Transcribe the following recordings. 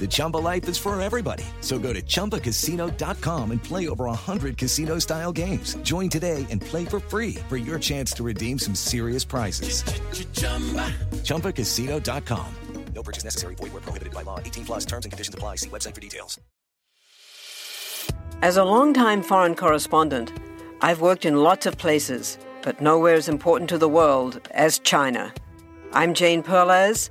The Chumba life is for everybody. So go to ChumbaCasino.com and play over 100 casino style games. Join today and play for free for your chance to redeem some serious prizes. ChumbaCasino.com. No purchase necessary. Void where prohibited by law. 18 plus terms and conditions apply. See website for details. As a longtime foreign correspondent, I've worked in lots of places, but nowhere as important to the world as China. I'm Jane Perlez,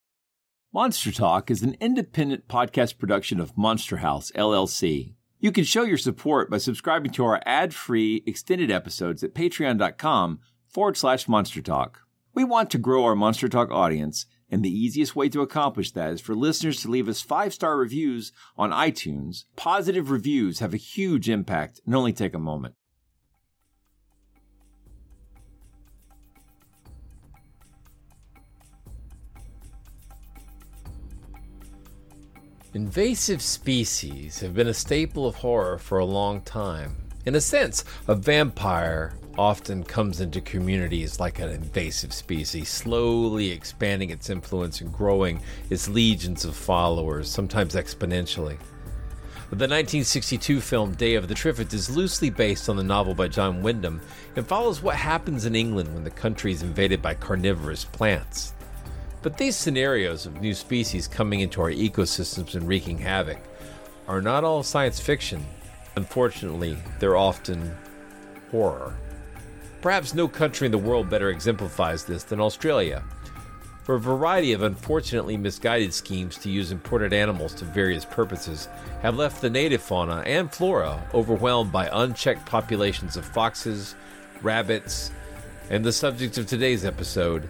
Monster Talk is an independent podcast production of Monster House, LLC. You can show your support by subscribing to our ad free extended episodes at patreon.com forward slash monster talk. We want to grow our Monster Talk audience, and the easiest way to accomplish that is for listeners to leave us five star reviews on iTunes. Positive reviews have a huge impact and only take a moment. Invasive species have been a staple of horror for a long time. In a sense, a vampire often comes into communities like an invasive species, slowly expanding its influence and growing its legions of followers, sometimes exponentially. The 1962 film Day of the Triffids is loosely based on the novel by John Wyndham and follows what happens in England when the country is invaded by carnivorous plants. But these scenarios of new species coming into our ecosystems and wreaking havoc are not all science fiction. Unfortunately, they're often horror. Perhaps no country in the world better exemplifies this than Australia. For a variety of unfortunately misguided schemes to use imported animals to various purposes have left the native fauna and flora overwhelmed by unchecked populations of foxes, rabbits, and the subject of today's episode,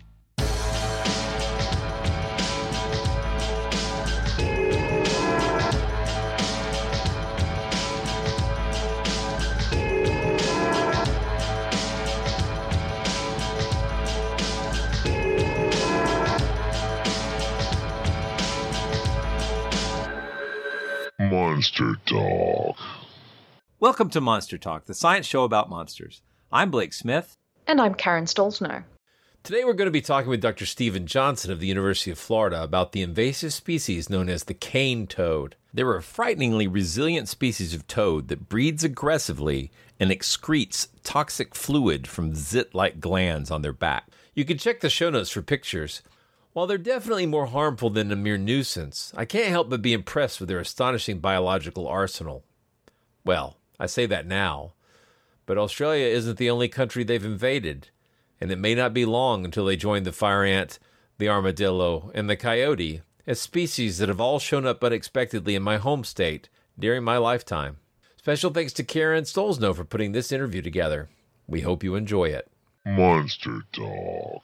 Monster Talk. Welcome to Monster Talk, the science show about monsters. I'm Blake Smith. And I'm Karen Stollznow. Today we're going to be talking with Dr. Steven Johnson of the University of Florida about the invasive species known as the cane toad. They're a frighteningly resilient species of toad that breeds aggressively and excretes toxic fluid from zit like glands on their back. You can check the show notes for pictures. While they're definitely more harmful than a mere nuisance, I can't help but be impressed with their astonishing biological arsenal. Well, I say that now, but Australia isn't the only country they've invaded, and it may not be long until they join the fire ant, the armadillo, and the coyote as species that have all shown up unexpectedly in my home state during my lifetime. Special thanks to Karen Stollznow for putting this interview together. We hope you enjoy it. Monster Talk.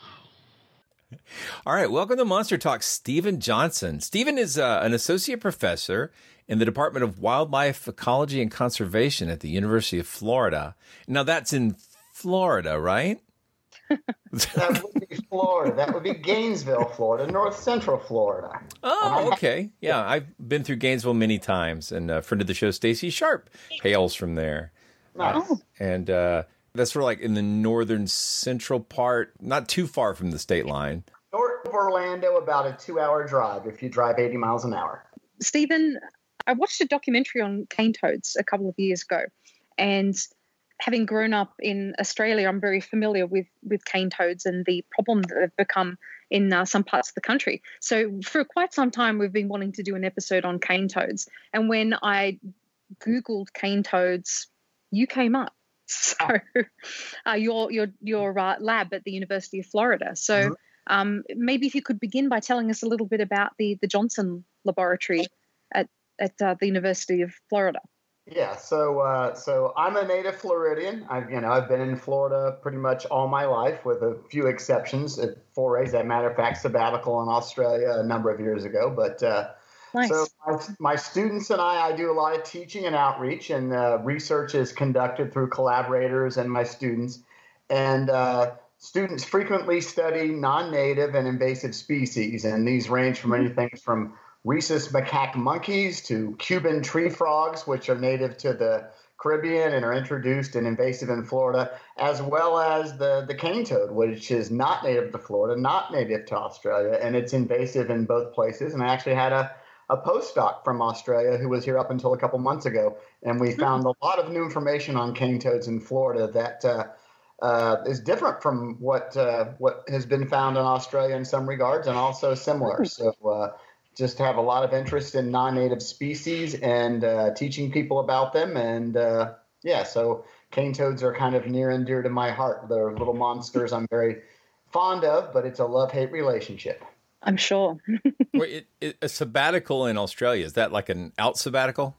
All right, welcome to Monster Talk, Steven Johnson. Steven is uh, an associate professor in the Department of Wildlife Ecology and Conservation at the University of Florida. Now, that's in Florida, right? that would be Florida. That would be Gainesville, Florida, North Central Florida. Oh, okay. Yeah, I've been through Gainesville many times, and a friend of the show, Stacy Sharp, hails from there. Nice. Uh, and uh, that's sort of like in the northern central part, not too far from the state line. North of Orlando, about a two hour drive if you drive 80 miles an hour. Steven, I watched a documentary on cane toads a couple of years ago, and having grown up in Australia, I'm very familiar with with cane toads and the problem that they've become in uh, some parts of the country. So for quite some time, we've been wanting to do an episode on cane toads, and when I googled cane toads, you came up. So uh, your your your uh, lab at the University of Florida. So. Mm-hmm. Um, maybe if you could begin by telling us a little bit about the the Johnson Laboratory at at uh, the University of Florida. Yeah, so uh, so I'm a native Floridian. I've you know I've been in Florida pretty much all my life, with a few exceptions. Forays, as a matter of fact, sabbatical in Australia a number of years ago. But uh, nice. so my, my, students and I, I do a lot of teaching and outreach, and uh, research is conducted through collaborators and my students. And uh, students frequently study non-native and invasive species, and these range from anything from rhesus macaque monkeys to Cuban tree frogs, which are native to the Caribbean and are introduced and invasive in Florida, as well as the, the cane toad, which is not native to Florida, not native to Australia, and it's invasive in both places. And I actually had a, a postdoc from Australia who was here up until a couple months ago, and we found a lot of new information on cane toads in Florida that uh, uh, is different from what uh, what has been found in Australia in some regards, and also similar. So uh, just have a lot of interest in non-native species and uh, teaching people about them. And uh, yeah, so cane toads are kind of near and dear to my heart. They're little monsters I'm very fond of, but it's a love-hate relationship. I'm sure. Wait, it, it, a sabbatical in Australia is that like an out sabbatical?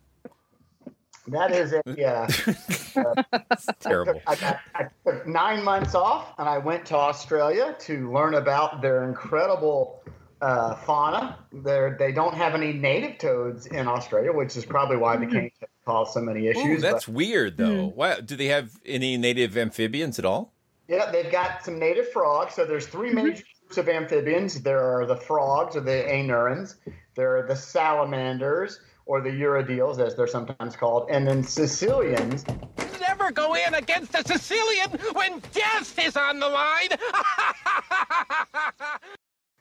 That is it. Yeah. uh, terrible. I, took, I, I took nine months off, and I went to Australia to learn about their incredible uh, fauna. They're, they don't have any native toads in Australia, which is probably why the mm-hmm. cane cause so many issues. Ooh, that's but, weird, though. Mm. Do they have any native amphibians at all? Yeah, they've got some native frogs. So there's three mm-hmm. major groups of amphibians. There are the frogs, or the anurans. There are the salamanders, or the urodeles, as they're sometimes called, and then caecilians. Never go in against a caecilian when death is on the line.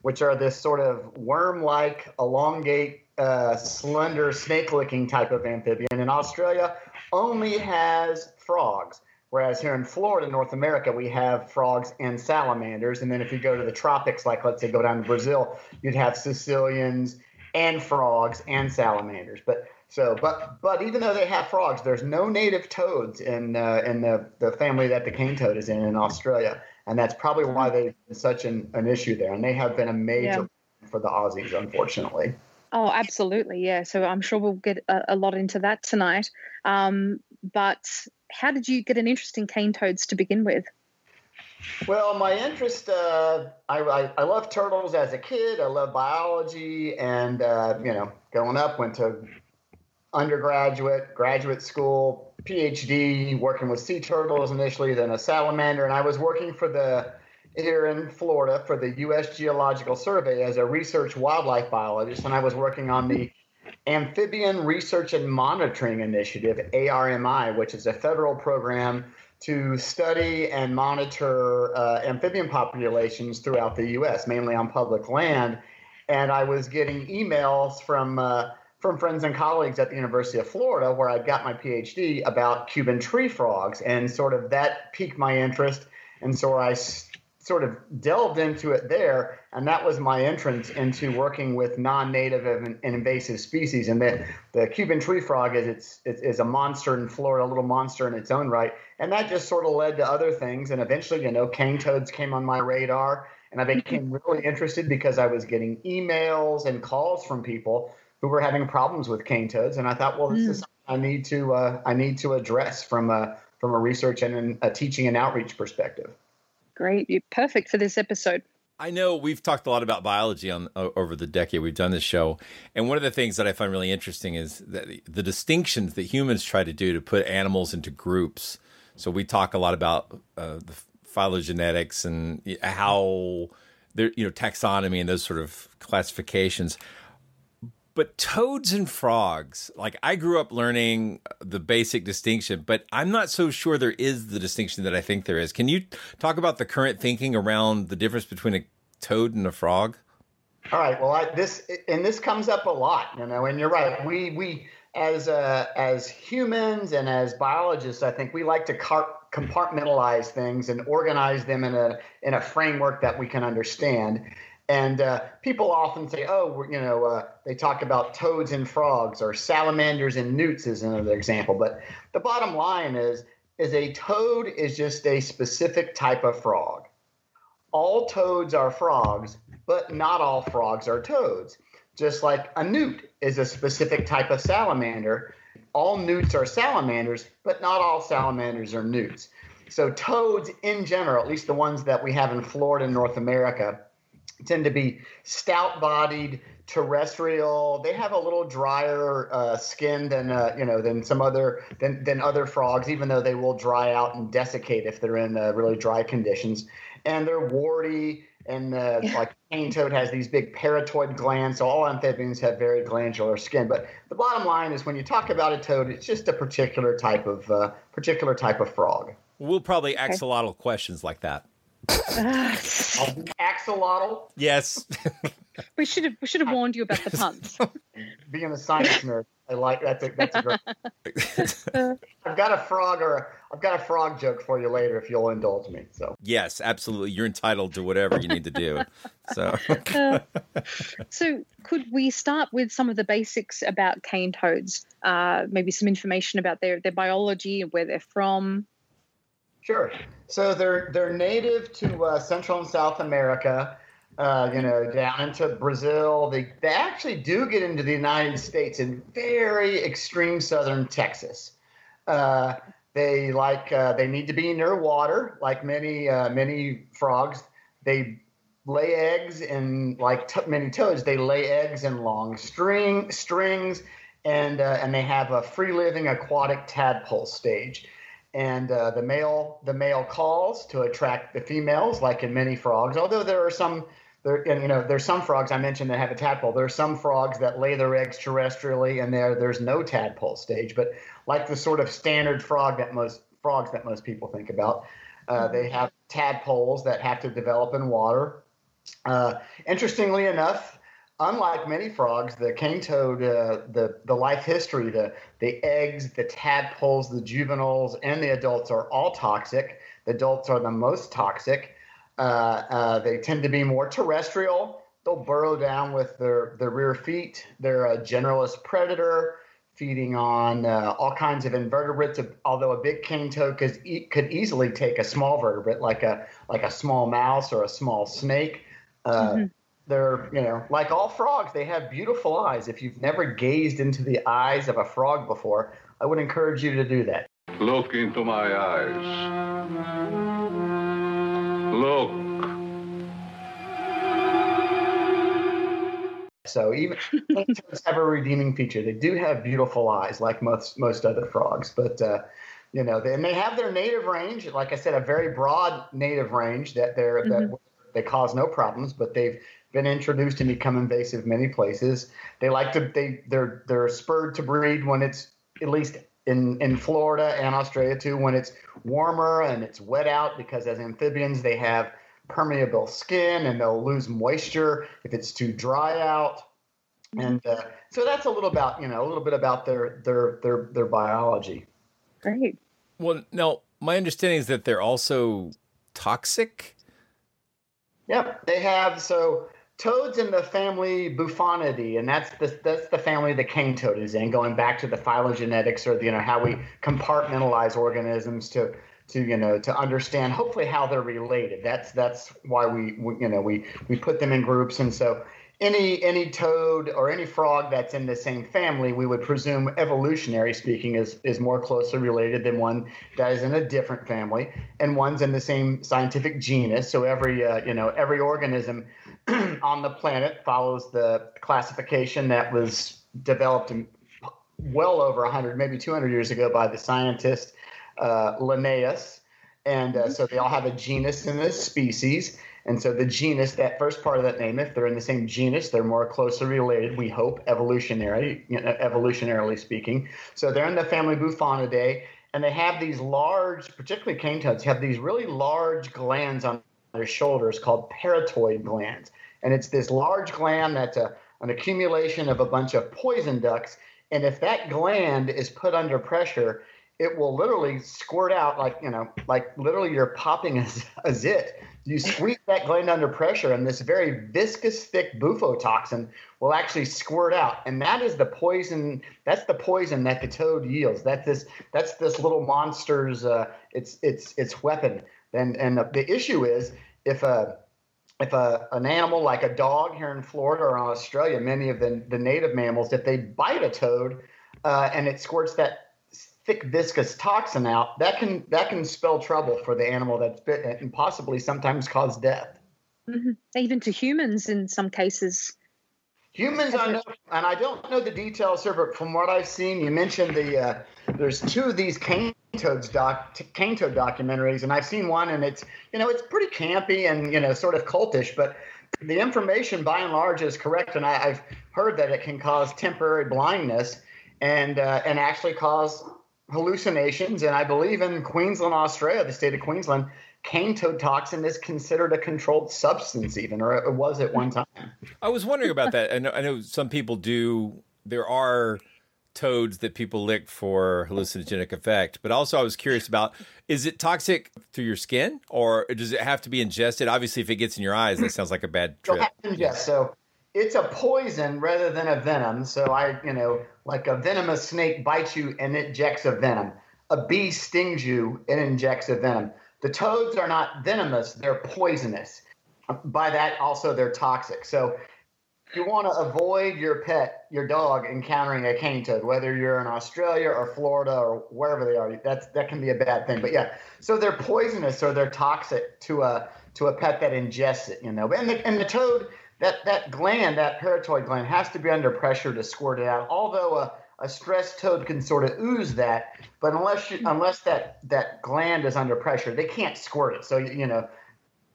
which are this sort of worm-like, elongate, uh, slender, snake-looking type of amphibian. In Australia, only has frogs. Whereas here in Florida, North America, we have frogs and salamanders. And then if you go to the tropics, like let's say go down to Brazil, you'd have caecilians and frogs and salamanders. But so, but but even though they have frogs, there's no native toads in uh, in the, the family that the cane toad is in in Australia and that's probably why they've been such an, an issue there. And they have been a major yeah. for the Aussies, unfortunately. Oh, absolutely, yeah. So I'm sure we'll get a, a lot into that tonight. Um, but how did you get an interest in cane toads to begin with? Well, my interest, uh, I, I, I love turtles as a kid. I love biology, and uh, you know, growing up, went to undergraduate, graduate school, PhD working with sea turtles initially, then a salamander, and I was working for the here in Florida for the U.S. Geological Survey as a research wildlife biologist, and I was working on the Amphibian Research and Monitoring Initiative (ARMI), which is a federal program to study and monitor uh, amphibian populations throughout the U.S., mainly on public land. And I was getting emails from uh, from friends and colleagues at the University of Florida, where I got my PhD, about Cuban tree frogs, and sort of that piqued my interest, and so I sort of delved into it there, and that was my entrance into working with non-native and invasive species. And the, the Cuban tree frog is it's, it's is a monster in Florida, a little monster in its own right, and that just sort of led to other things. And eventually, you know, cane toads came on my radar, and I became really interested because I was getting emails and calls from people who were having problems with cane toads, and I thought, well, this mm. is something I need to uh, I need to address from a from a research and a teaching and outreach perspective. Great, you're perfect for this episode. I know we've talked a lot about biology on over the decade we've done this show, and one of the things that I find really interesting is that the distinctions that humans try to do to put animals into groups. So we talk a lot about uh, the phylogenetics and how there, you know, taxonomy and those sort of classifications. But toads and frogs, like I grew up learning the basic distinction, but I'm not so sure there is the distinction that I think there is. Can you talk about the current thinking around the difference between a toad and a frog? All right. Well, I, this and this comes up a lot, you know. And you're right. We we as uh, as humans and as biologists, I think we like to car- compartmentalize things and organize them in a in a framework that we can understand. And uh, people often say, "Oh, you know," uh, they talk about toads and frogs, or salamanders and newts is another example. But the bottom line is, is a toad is just a specific type of frog. All toads are frogs, but not all frogs are toads. Just like a newt is a specific type of salamander, all newts are salamanders, but not all salamanders are newts. So toads in general, at least the ones that we have in Florida and North America, tend to be stout-bodied, terrestrial. They have a little drier uh, skin than uh, you know than some other than than other frogs, even though they will dry out and desiccate if they're in uh, really dry conditions. And they're warty, and uh, like cane toad has these big parotoid glands. So all amphibians have very glandular skin. But the bottom line is, when you talk about a toad, it's just a particular type of uh, particular type of frog. We'll probably axolotl questions like that. Axolotl. Yes. we should have we should have warned you about the puns. Being a science nerd, I like that's a, that's a great. I've got a frog or I've got a frog joke for you later if you'll indulge me. So yes, absolutely. You're entitled to whatever you need to do. So. Uh, so could we start with some of the basics about cane toads? Uh, maybe some information about their their biology and where they're from. Sure. So they're they're native to uh, Central and South America. Uh, you know, down into Brazil. They they actually do get into the United States in very extreme southern Texas. Uh, they like uh, they need to be near water, like many uh, many frogs. They lay eggs in like t- many toads. They lay eggs in long string strings, and uh, and they have a free living aquatic tadpole stage and uh, the male the male calls to attract the females, like in many frogs. Although there are some there, and you know, there's some frogs I mentioned that have a tadpole. There are some frogs that lay their eggs terrestrially, and there there's no tadpole stage. But like the sort of standard frog that most frogs that most people think about, uh, they have tadpoles that have to develop in water. Uh, interestingly enough, unlike many frogs, the cane toad, uh, the the life history, the the eggs, the tadpoles, the juveniles, and the adults are all toxic. The adults are the most toxic. Uh, uh, they tend to be more terrestrial. They'll burrow down with their, their rear feet. They're a generalist predator, feeding on uh, all kinds of invertebrates. Although a big cane toad could, e- could easily take a small vertebrate, like a like a small mouse or a small snake. Uh, mm-hmm. They're you know like all frogs. They have beautiful eyes. If you've never gazed into the eyes of a frog before, I would encourage you to do that. Look into my eyes. Look. So even toads have a redeeming feature. They do have beautiful eyes, like most most other frogs. But uh, you know, they, and they have their native range. Like I said, a very broad native range that they're mm-hmm. that they cause no problems. But they've been introduced and become invasive many places. They like to they they're they're spurred to breed when it's at least in, in Florida and Australia too when it's warmer and it's wet out because as amphibians they have permeable skin and they'll lose moisture if it's too dry out. And uh, so that's a little about you know a little bit about their their their their biology. Great. Well, now my understanding is that they're also toxic. Yep, they have so toads in the family Bufonidae, and that's the that's the family the cane toad is in. Going back to the phylogenetics or you know how we compartmentalize organisms to to you know to understand hopefully how they're related. That's that's why we, we you know we we put them in groups, and so any any toad or any frog that's in the same family, we would presume, evolutionary speaking, is is more closely related than one that is in a different family, and one's in the same scientific genus. So every uh, you know every organism on the planet follows the classification that was developed well over 100, maybe 200 years ago by the scientist uh, Linnaeus. And uh, so they all have a genus and a species. And so the genus, that first part of that name, if they're in the same genus, they're more closely related, we hope, evolutionary, you know, evolutionarily speaking. So they're in the family Bufonidae, and they have these large, particularly cane toads, have these really large glands on their shoulders called parotoid glands. And it's this large gland that's a, an accumulation of a bunch of poison ducts And if that gland is put under pressure, it will literally squirt out like you know, like literally you're popping a, a zit. You squeeze that gland under pressure, and this very viscous, thick bufotoxin will actually squirt out, and that is the poison. That's the poison that the toad yields. That's this. That's this little monster's. Uh, its its its weapon. And and the, the issue is if a if a, an animal like a dog here in Florida or in Australia, many of the, the native mammals, if they bite a toad uh, and it squirts that thick viscous toxin out, that can that can spell trouble for the animal that's bitten and possibly sometimes cause death. Mm-hmm. Even to humans in some cases. Humans, I know, and I don't know the details here, but from what I've seen, you mentioned the uh, there's two of these cane toads doc cane toad documentaries, and I've seen one, and it's you know it's pretty campy and you know sort of cultish, but the information by and large is correct, and I, have heard that it can cause temporary blindness and uh, and actually cause hallucinations. And I believe in Queensland, Australia, the state of Queensland, cane toad toxin is considered a controlled substance, even, or it was at one time. I was wondering about that. I know, I know some people do. There are toads that people lick for hallucinogenic effect, but also I was curious about: is it toxic through your skin, or does it have to be ingested? Obviously, if it gets in your eyes, that sounds like a bad trip. Yes, so it's a poison rather than a venom. So I, you know, like a venomous snake bites you and injects a venom. A bee stings you and injects a venom. The toads are not venomous, they're poisonous. By that, also, they're toxic. So you want to avoid your pet, your dog, encountering a cane toad, whether you're in Australia or Florida or wherever they are. That's that can be a bad thing. But yeah, so they're poisonous or they're toxic to a to a pet that ingests it. You know, and the, and the toad that that gland, that parotoid gland, has to be under pressure to squirt it out. Although a a stressed toad can sort of ooze that, but unless you, unless that that gland is under pressure, they can't squirt it. So you know,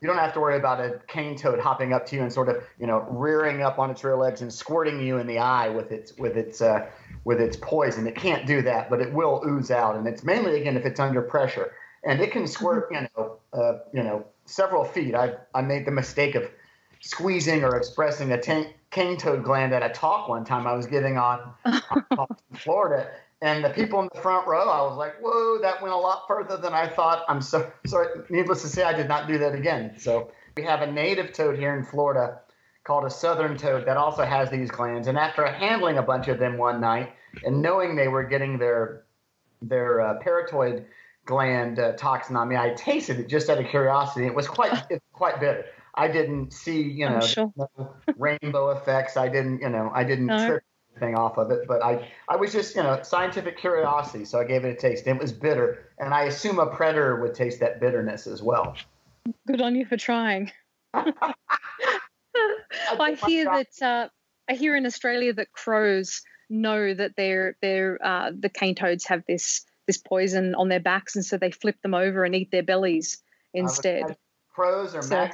you don't have to worry about a cane toad hopping up to you and sort of you know rearing up on its rear legs and squirting you in the eye with its with its uh, with its poison. It can't do that, but it will ooze out, and it's mainly again if it's under pressure, and it can squirt you know uh, you know several feet. I I made the mistake of squeezing or expressing a tank cane toad gland at a talk one time I was giving on, on Florida. And the people in the front row, I was like, whoa, that went a lot further than I thought. I'm so sorry. Needless to say, I did not do that again. So we have a native toad here in Florida called a southern toad that also has these glands. And after handling a bunch of them one night and knowing they were getting their their uh, parotoid gland uh, toxin on me, I tasted it just out of curiosity. It was quite it's quite bitter. I didn't see, you know, sure. no rainbow effects. I didn't, you know, I didn't no. trip anything off of it, but I, I was just, you know, scientific curiosity. So I gave it a taste. It was bitter, and I assume a predator would taste that bitterness as well. Good on you for trying. I, I hear that uh, I hear in Australia that crows know that they're they're uh, the cane toads have this this poison on their backs, and so they flip them over and eat their bellies instead. Crows are so,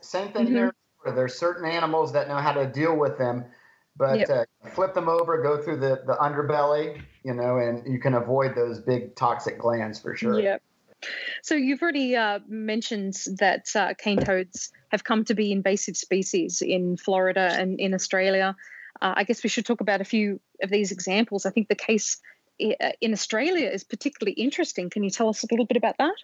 same thing mm-hmm. here. There's certain animals that know how to deal with them, but yep. uh, flip them over, go through the, the underbelly, you know, and you can avoid those big toxic glands for sure. Yep. So you've already uh, mentioned that uh, cane toads have come to be invasive species in Florida and in Australia. Uh, I guess we should talk about a few of these examples. I think the case uh, in Australia is particularly interesting. Can you tell us a little bit about that?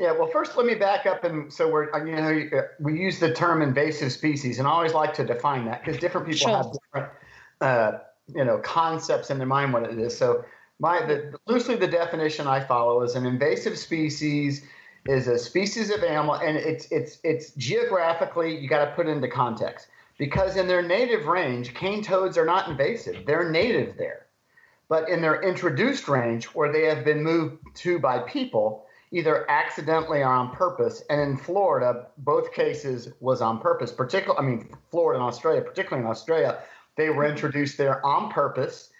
Yeah, well, first let me back up and so we're you know we use the term invasive species, and I always like to define that because different people sure. have different uh, you know concepts in their mind what it is. So my the, loosely the definition I follow is an invasive species is a species of animal, and it's it's it's geographically you got to put into context because in their native range, cane toads are not invasive; they're native there. But in their introduced range, where they have been moved to by people either accidentally or on purpose. And in Florida, both cases was on purpose. Particularly, I mean, Florida and Australia, particularly in Australia, they were introduced there on purpose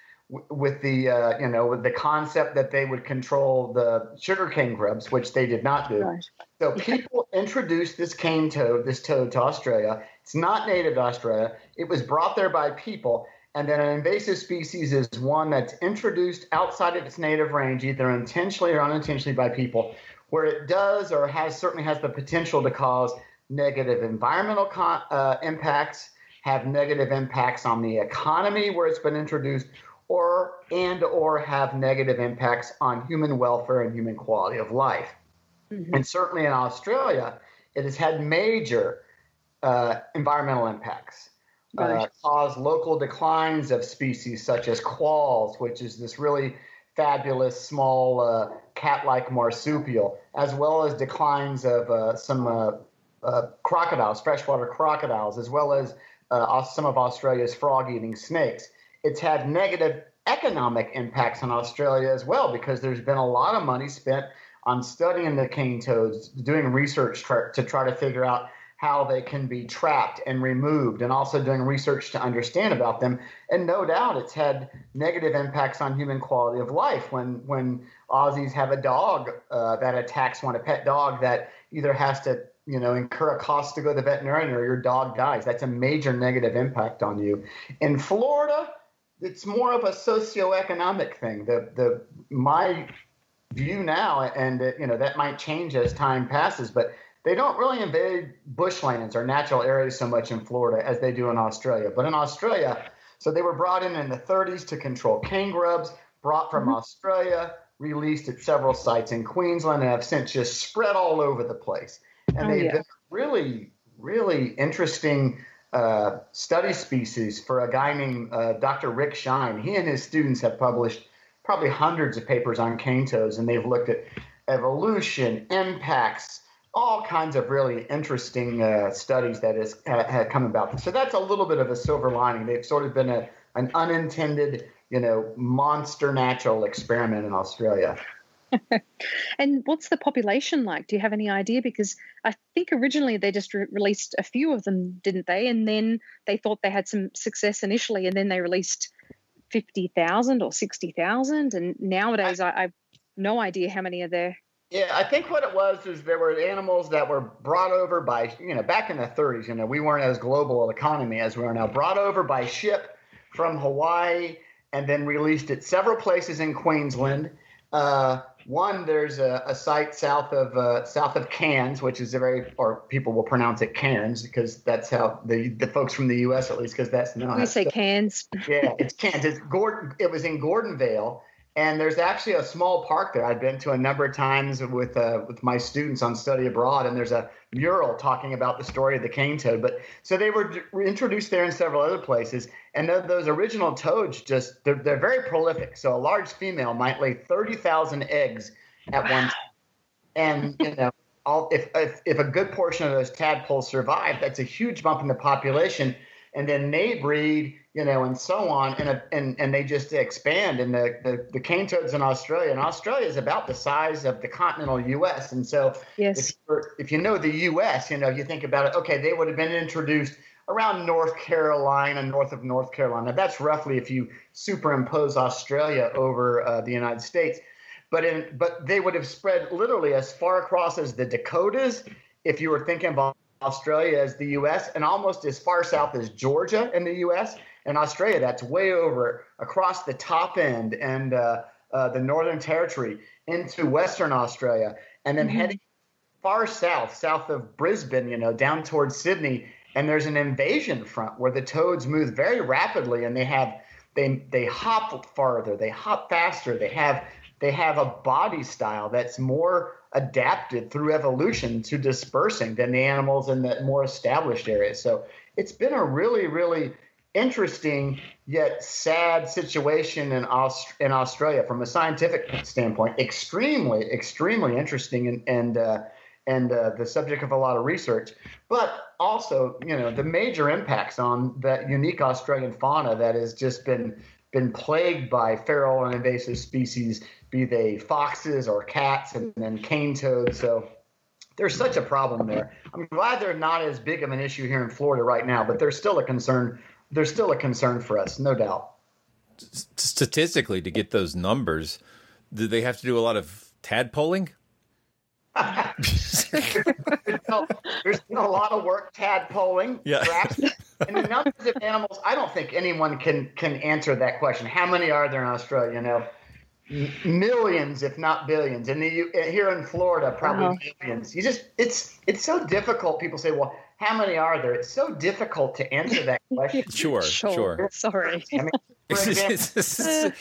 with the uh, you know with the concept that they would control the sugarcane grubs, which they did not do. So people introduced this cane toad, this toad, to Australia. It's not native to Australia. It was brought there by people, and then an invasive species is one that's introduced outside of its native range, either intentionally or unintentionally by people, where it does or has certainly has the potential to cause negative environmental con- uh, impacts, have negative impacts on the economy where it's been introduced, or and or have negative impacts on human welfare and human quality of life. Mm-hmm. And certainly in Australia, it has had major uh, environmental impacts. Uh. Uh, local declines of species such as quolls, which is this really fabulous small uh, cat-like marsupial, as well as declines of uh, some uh, uh, crocodiles, freshwater crocodiles, as well as some of Australia's frog-eating snakes. It's had negative economic impacts on Australia as well because there's been a lot of money spent on studying the cane toads, doing research to try to figure out how they can be trapped and removed, and also doing research to understand about them. And no doubt it's had negative impacts on human quality of life when, when Aussies have a dog uh, that attacks one, a pet dog that either has to you know incur a cost to go to the veterinarian or your dog dies. That's a major negative impact on you. In Florida, it's more of a socioeconomic thing. The the my view now, and you know that might change as time passes, but they don't really invade bushlands or natural areas so much in Florida as they do in Australia. But in Australia, so they were brought in in the 30s to control cane grubs, brought from mm-hmm. Australia, released at several sites in Queensland, and have since just spread all over the place. And oh, they've yeah. been really, really interesting uh, study species for a guy named uh, Dr. Rick Shine. He and his students have published probably hundreds of papers on cane toads, and they've looked at evolution, impacts, all kinds of really interesting uh, studies that has uh, come about. So that's a little bit of a silver lining. They've sort of been a, an unintended, you know, monster natural experiment in Australia. and what's the population like? Do you have any idea? Because I think originally they just re- released a few of them, didn't they? And then they thought they had some success initially, and then they released fifty thousand or sixty thousand. And nowadays, I, I have no idea how many are there. Yeah, I think what it was is there were animals that were brought over by, you know, back in the 30s, you know, we weren't as global an economy as we are now, brought over by ship from Hawaii and then released at several places in Queensland. Uh, one, there's a, a, site south of uh, south of Cairns, which is a very, or people will pronounce it Cairns because that's how the the folks from the U.S. at least because that's no. We say Cairns. yeah, it's Cairns. It's Gordon. It was in Gordonvale, and there's actually a small park there. I've been to a number of times with uh, with my students on study abroad, and there's a mural talking about the story of the cane toad. But so they were introduced there in several other places, and those original toads just they're, they're very prolific. So a large female might lay thirty thousand eggs at time, and you know. All, if, if, if a good portion of those tadpoles survive, that's a huge bump in the population and then they breed, you know, and so on, and a, and and they just expand. And the, the the cane toads in Australia, and Australia is about the size of the continental U.S. And so, yes. if, if you know the U.S., you know, you think about it. Okay, they would have been introduced around North Carolina, north of North Carolina. That's roughly if you superimpose Australia over uh, the United States. But in but they would have spread literally as far across as the Dakotas. If you were thinking about Australia as the U.S. and almost as far south as Georgia in the U.S. And Australia, that's way over across the top end and uh, uh, the Northern Territory into Western Australia, and then mm-hmm. heading far south, south of Brisbane, you know, down towards Sydney. And there's an invasion front where the toads move very rapidly, and they have they they hop farther, they hop faster, they have they have a body style that's more adapted through evolution to dispersing than the animals in the more established areas. So it's been a really, really interesting yet sad situation in, Aust- in Australia from a scientific standpoint. Extremely, extremely interesting and and uh, and uh, the subject of a lot of research. But also, you know, the major impacts on that unique Australian fauna that has just been been plagued by feral and invasive species be they foxes or cats and then cane toads. So there's such a problem there. I'm glad they're not as big of an issue here in Florida right now, but there's still a concern. There's still a concern for us, no doubt. Statistically, to get those numbers, do they have to do a lot of tadpoling? there's, no, there's been a lot of work tadpoling. Yeah. and the numbers of animals, I don't think anyone can can answer that question. How many are there in Australia? You know, millions, if not billions. And here in Florida, probably uh-huh. millions. You just it's it's so difficult. People say, "Well, how many are there?" It's so difficult to answer that question. sure, sure, sure. Sorry. I mean, It's, it's, it's,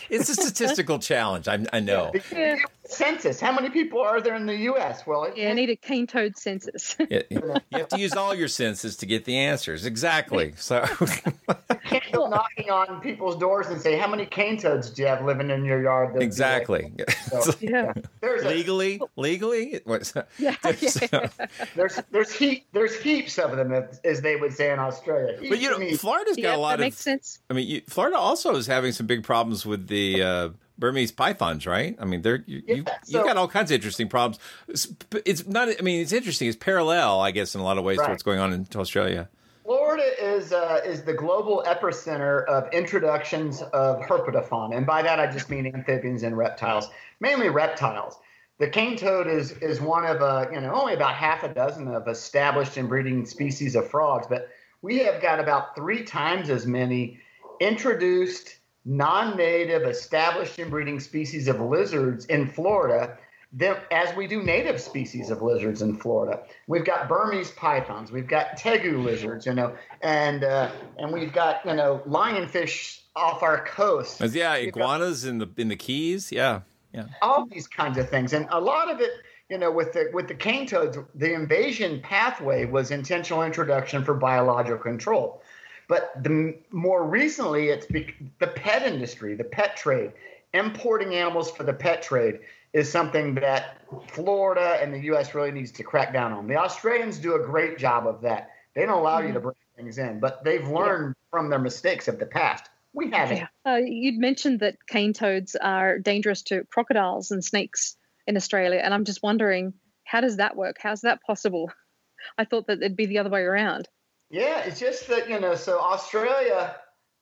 it's a statistical challenge. I, I know. the census. How many people are there in the U.S.? Well, it, Yeah, I need a cane toad census. Yeah, you have to use all your senses to get the answers. Exactly. So can't go knocking on people's doors and say, "How many cane toads do you have living in your yard?" Exactly. So, yeah. there's a, legally, legally. What's Yeah. yeah. there's there's heap there's heaps of them, as- as they would say in Australia. But you Heaps and know, heaps. Florida's got Yep, a lot that of. makes sense. I mean, you, Florida also is having some big problems with the uh, Burmese pythons, right? I mean, they're you, you, Yeah, you've so- got all kinds of interesting problems. It's, it's not. I mean, it's interesting. It's parallel, I guess, in a lot of ways to what's going on in Australia. Florida is uh, is the global epicenter of introductions of herpetofauna, and by that I just mean amphibians and reptiles, mainly reptiles. The cane toad is is one of uh, you know only about half a dozen of established and breeding species of frogs, but we have got about three times as many introduced non-native established and breeding species of lizards in Florida than, as we do native species of lizards in Florida. We've got Burmese pythons, we've got tegu lizards, you know, and uh, and we've got you know lionfish off our coast. Yeah, We've got iguanas in the in the Keys. Yeah, yeah. all these kinds of things, and a lot of it, you know, with the with the cane toads, the invasion pathway was intentional introduction for biological control. But the more recently, it's bec the pet industry, the pet trade, importing animals for the pet trade is something that Florida and the U.S. really needs to crack down on. The Australians do a great job of that. They don't allow you to bring things in, but they've learned from their mistakes of the past. We haven't. Yeah. Uh, you'd mentioned that cane toads are dangerous to crocodiles and snakes in Australia, and I'm just wondering how does that work? How's that possible? I thought that it'd be the other way around. Yeah, it's just that you know. So Australia,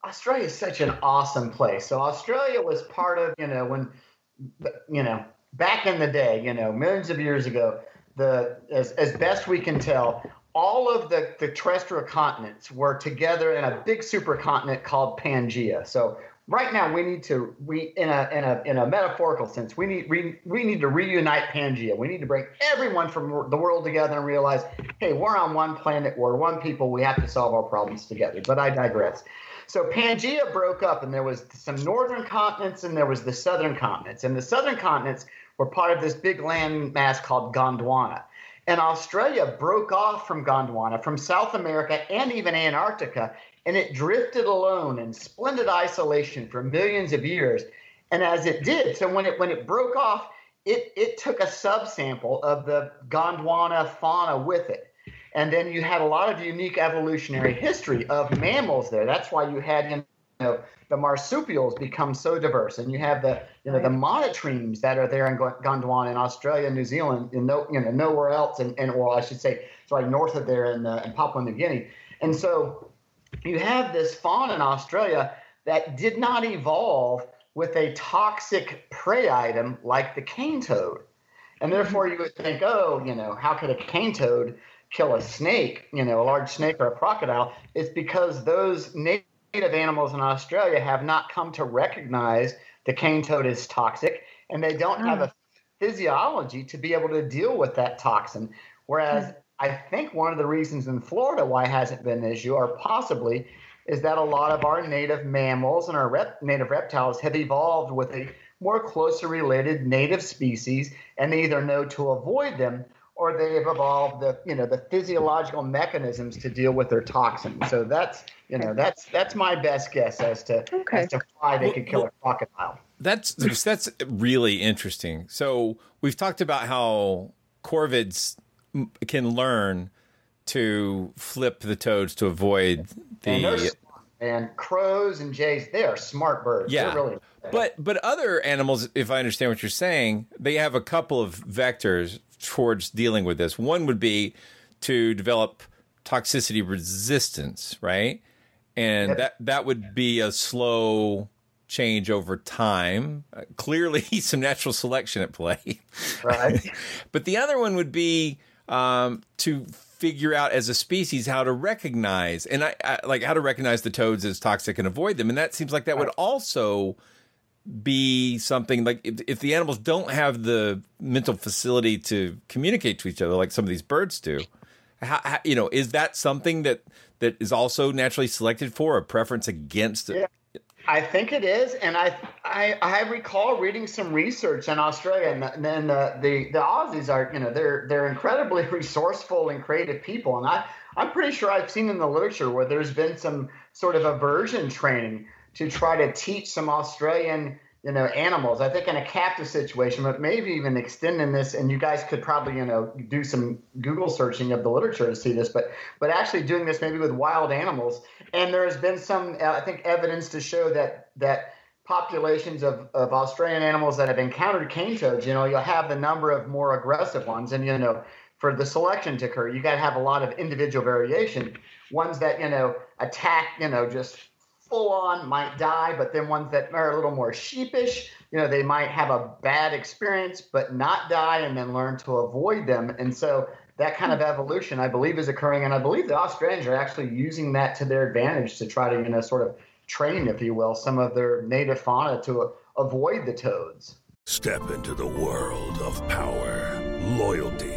Australia is such an awesome place. So Australia was part of you know when, you know, back in the day, you know, millions of years ago, the as as best we can tell, all of the the terrestrial continents were together in a big supercontinent called Pangea. So right now we need to we in a in a in a metaphorical sense we need we, we need to reunite Pangea. We need to bring everyone from the world together and realize, hey, we're on one planet, we're one people, we have to solve our problems together. But I digress. So Pangea broke up, and there was some northern continents, and there was the southern continents. And the southern continents were part of this big land mass called Gondwana. And Australia broke off from Gondwana, from South America, and even Antarctica, and it drifted alone in splendid isolation for millions of years. And as it did, so when it when it broke off, it it took a subsample of the Gondwana fauna with it. And then you had a lot of unique evolutionary history of mammals there. That's why you had you know the marsupials become so diverse, and you have the you know the monotremes that are there in Gondwana in Australia, New Zealand, and no you know nowhere else, and, and well I should say sorry north of there in, uh, in Papua New Guinea. And so you have this fauna in Australia that did not evolve with a toxic prey item like the cane toad. And therefore, you would think, oh, you know, how could a cane toad kill a snake, you know, a large snake or a crocodile? It's because those native animals in Australia have not come to recognize the cane toad is toxic, and they don't have a physiology to be able to deal with that toxin. Whereas hmm. I think one of the reasons in Florida why it hasn't been an issue, or possibly, is that a lot of our native mammals and our rep- native reptiles have evolved with a more closely related native species, and they either know to avoid them or they have evolved the you know the physiological mechanisms to deal with their toxins. So that's you know that's that's my best guess as to Okay. as to why they could kill a crocodile. That's that's really interesting. So we've talked about how corvids can learn to flip the toads to avoid And the smart. and crows and jays, they are smart birds. yeah. They're really But but other animals, if I understand what you're saying, they have a couple of vectors towards dealing with this. One would be to develop toxicity resistance, right? And that that would be a slow change over time. Uh, clearly, some natural selection at play. right. but the other one would be um, to figure out as a species how to recognize and I, I like how to recognize the toads as toxic and avoid them. And that seems like that would also be something like if, if the animals don't have the mental facility to communicate to each other like some of these birds do how, how, you know is that something that that is also naturally selected for a preference against Yeah. I think it is, and I, I I recall reading some research in Australia, and then the, the the Aussies are you know they're they're incredibly resourceful and creative people, and I I'm pretty sure I've seen in the literature where there's been some sort of aversion training to try to teach some Australian you know animals. I think in a captive situation, but maybe even extending this, and you guys could probably you know do some Google searching of the literature to see this, but but actually doing this maybe with wild animals. And there has been some uh, I think evidence to show that that populations of, of Australian animals that have encountered cane toads, you know, you'll have the number of more aggressive ones, and you know for the selection to occur, you got to have a lot of individual variation. Ones that you know attack, you know, just full on might die, but then ones that are a little more sheepish, you know, they might have a bad experience but not die and then learn to avoid them. And so that kind of evolution, I believe, is occurring, and I believe the Australians are actually using that to their advantage to try to, you know, sort of train, if you will, some of their native fauna to avoid the toads. Step into the world of power, loyalty,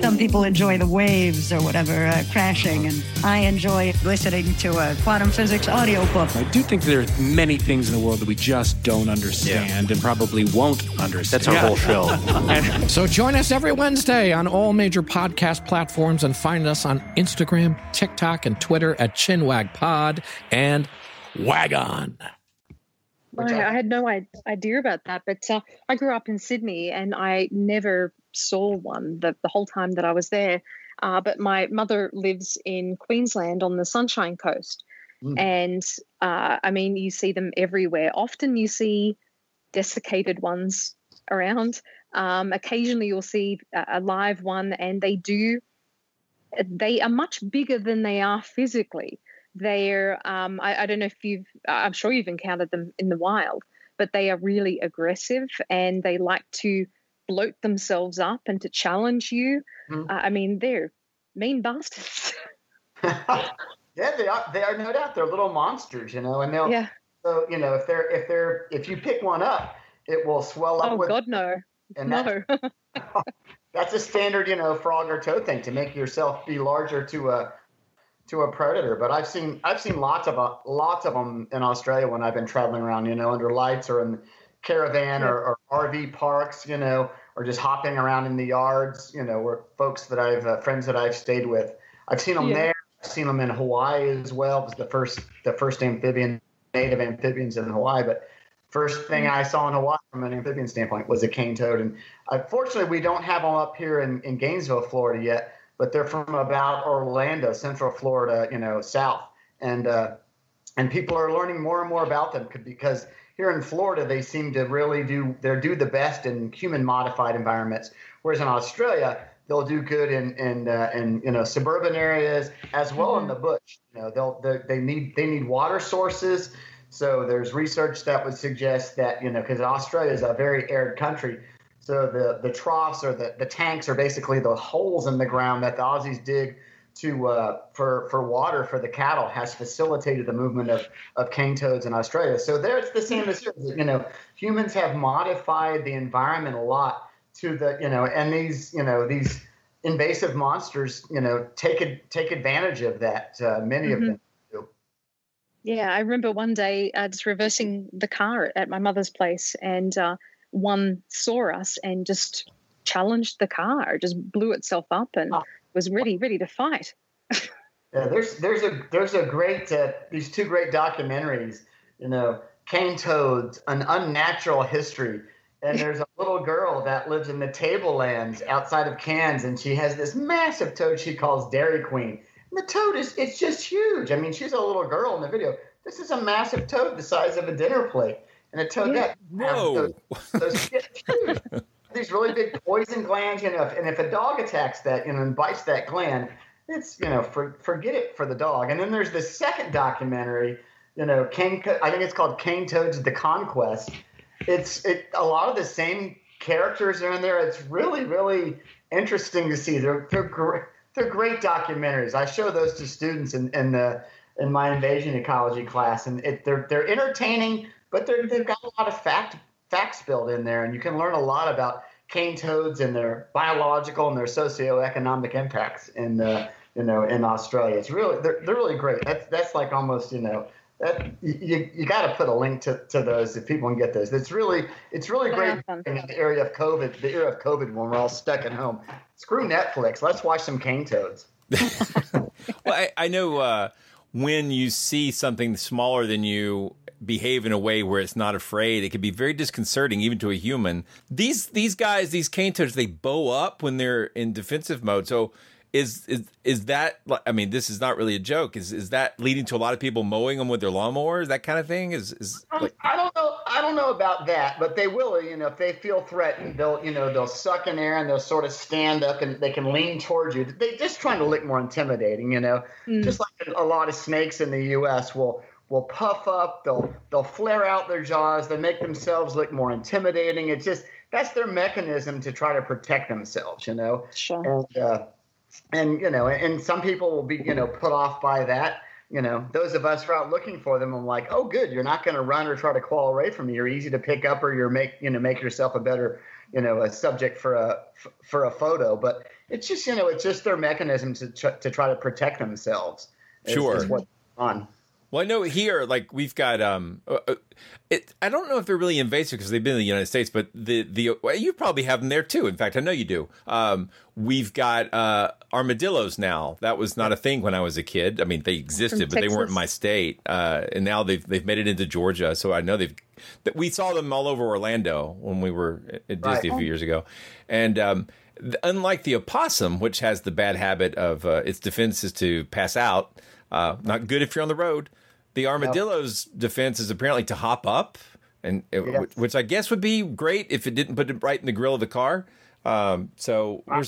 Some people enjoy the waves or whatever uh, crashing, and I enjoy listening to a quantum physics audiobook. I do think there are many things in the world that we just don't understand yeah. and probably won't understand. That's our whole show. so join us every Wednesday on all major podcast platforms and find us on Instagram, TikTok, and Twitter at ChinwagPod and Wagon. I, I had no idea about that, but uh, I grew up in Sydney and I never saw one the, the whole time that I was there. Uh, but my mother lives in Queensland on the Sunshine Coast. Mm. And uh, I mean, you see them everywhere. Often you see desiccated ones around. Um, occasionally you'll see a, live one, and they do, they are much bigger than they are physically. They're, um, I, I don't know if you've, I'm sure you've encountered them in the wild, but they are really aggressive and they like to bloat themselves up and to challenge you. Mm. Uh, I mean, they're mean bastards. yeah, they are. They are no doubt. They're little monsters, you know, and they'll. Yeah. So you know, if they're if they're if you pick one up, it will swell up. Oh with, God, no. And no. That's, that's a standard, you know, frog or toad thing to make yourself be larger to a to a predator. But I've seen I've seen lots of uh, lots of them in Australia when I've been traveling around, you know, under lights or in caravan yeah. or, or, RV parks, you know, or just hopping around in the yards, you know, where folks that I've uh, friends that I've stayed with. I've seen them yeah. there. I've seen them in Hawaii as well. It was the first the first amphibian native amphibians in Hawaii, but first thing mm. I saw in Hawaii from an amphibian standpoint was a cane toad. And unfortunately, uh, we don't have them up here in, in Gainesville, Florida yet, but they're from about Orlando, Central Florida, you know, south. And uh, and people are learning more and more about them because here in Florida, they seem to really do they do the best in human modified environments, whereas in Australia, they'll do good in in, uh, in you know suburban areas as well mm-hmm. in the bush. You know, they'll they, they need they need water sources. So there's research that would suggest that you know because Australia is a very arid country, so the the troughs or the the tanks are basically the holes in the ground that the Aussies dig to uh, for for water for the cattle has facilitated the movement of of cane toads in Australia. So there it's the same as. You know, humans have modified the environment a lot to the you know, and these you know these invasive monsters you know take it take advantage of that. Uh, many mm-hmm. of them. Do. Yeah, I remember one day uh, just reversing the car at my mother's place, and uh, one saw us and just challenged the car, just blew itself up and was ready ready to fight. Yeah, there's there's a there's a great uh, these two great documentaries. You know, cane toads, an unnatural history, and there's a little girl that lives in the tablelands outside of Cairns, and she has this massive toad she calls Dairy Queen. And the toad is it's just huge. I mean, she's a little girl in the video. This is a massive toad the size of a dinner plate, and a toad Yeah. that Whoa. those, those huge, these really big poison glands. You know, and if a dog attacks that, you know, and bites that gland, it's you know, for, forget it for the dog. And then there's this second documentary, you know, cane. I think it's called Cane Toads: The Conquest. It's it. A lot of the same characters are in there. It's really really interesting to see. They're they're great. They're great documentaries. I show those to students in, in the in my invasion ecology class, and it, they're they're entertaining, but they're, they've got a lot of fact facts built in there, and you can learn a lot about cane toads and their biological and their socioeconomic impacts in uh, you know in Australia. It's really they're, they're really great. That's that's like almost you know that you you got to put a link to, to those if people can get those. It's really it's really great in the area of COVID, the era of COVID when we're all stuck at home. Screw Netflix. Let's watch some cane toads. well, I, I know uh, when you see something smaller than you behave in a way where it's not afraid, it can be very disconcerting, even to a human. These these guys, these cane toads, they bow up when they're in defensive mode. So is is is that? I mean, this is not really a joke. Is is that leading to a lot of people mowing them with their lawnmowers? That kind of thing is is like I don't know. I don't know about that, but they will. You know, if they feel threatened, they'll you know they'll suck in air and they'll sort of stand up and they can lean towards you. they're just trying to look more intimidating. You know, just like a lot of snakes in the U.S. will will puff up. They'll they'll flare out their jaws. They make themselves look more intimidating. It's just that's their mechanism to try to protect themselves. You know. Sure. And, uh, and you know, and some people will be you know put off by that. You know, those of us who are out looking for them, I'm like, oh, good, you're not going to run or try to claw away from me. You're easy to pick up, or you're make you know make yourself a better you know a subject for a for a photo. But it's just you know it's just their mechanism to to try to protect themselves. Sure. what's on. Well, I know here, like we've got, um, uh, uh, it. I don't know if they're really invasive because they've been in the United States, but the the well, you probably have them there too. In fact, I know you do. Um, we've got uh, armadillos now. That was not a thing when I was a kid. I mean, they existed, but they weren't in my state. Uh, and now they've they've made it into Georgia, so I know they've. That we saw them all over Orlando when we were at Disney a few years ago, and. Um, Unlike the opossum, which has the bad habit of uh, its defense is to pass out, uh, not good if you're on the road. The armadillo's defense is apparently to hop up, and it, which I guess would be great if it didn't put it right in the grill of the car. Um, so we're,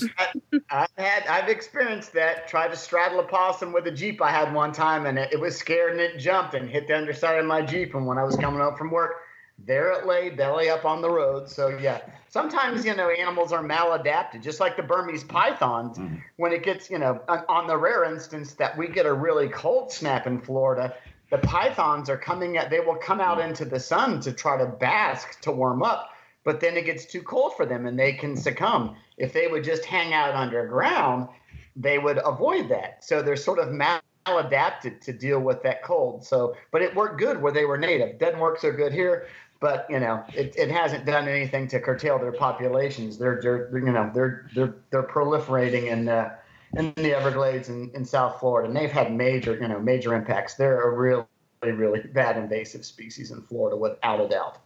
I've had I've experienced that. Tried to straddle a possum with a jeep I had one time, and it, it was scared and it jumped and hit the underside of my jeep. And when I was coming up from work, there it lay, belly up on the road. So yeah, sometimes you know animals are maladapted, just like the Burmese pythons. When it gets you know on, on the rare instance that we get a really cold snap in Florida, the pythons are coming at. They will come out into the sun to try to bask to warm up but then it gets too cold for them and they can succumb. If they would just hang out underground, they would avoid that. So they're sort of maladapted to deal with that cold. So, but it worked good where they were native. Doesn't work so good here, but you know, it, it hasn't done anything to curtail their populations. They're, they're you know, they're they're they're proliferating and uh, in the Everglades in, in South Florida, and they've had major you know major impacts. They're a really really bad invasive species in Florida, without a doubt.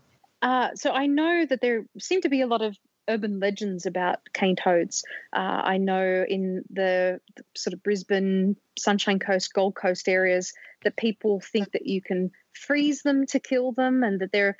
Uh, so I know that there seem to be a lot of urban legends about cane toads. Uh, I know in the, the sort of Brisbane, Sunshine Coast, Gold Coast areas that people think that you can freeze them to kill them, and that they're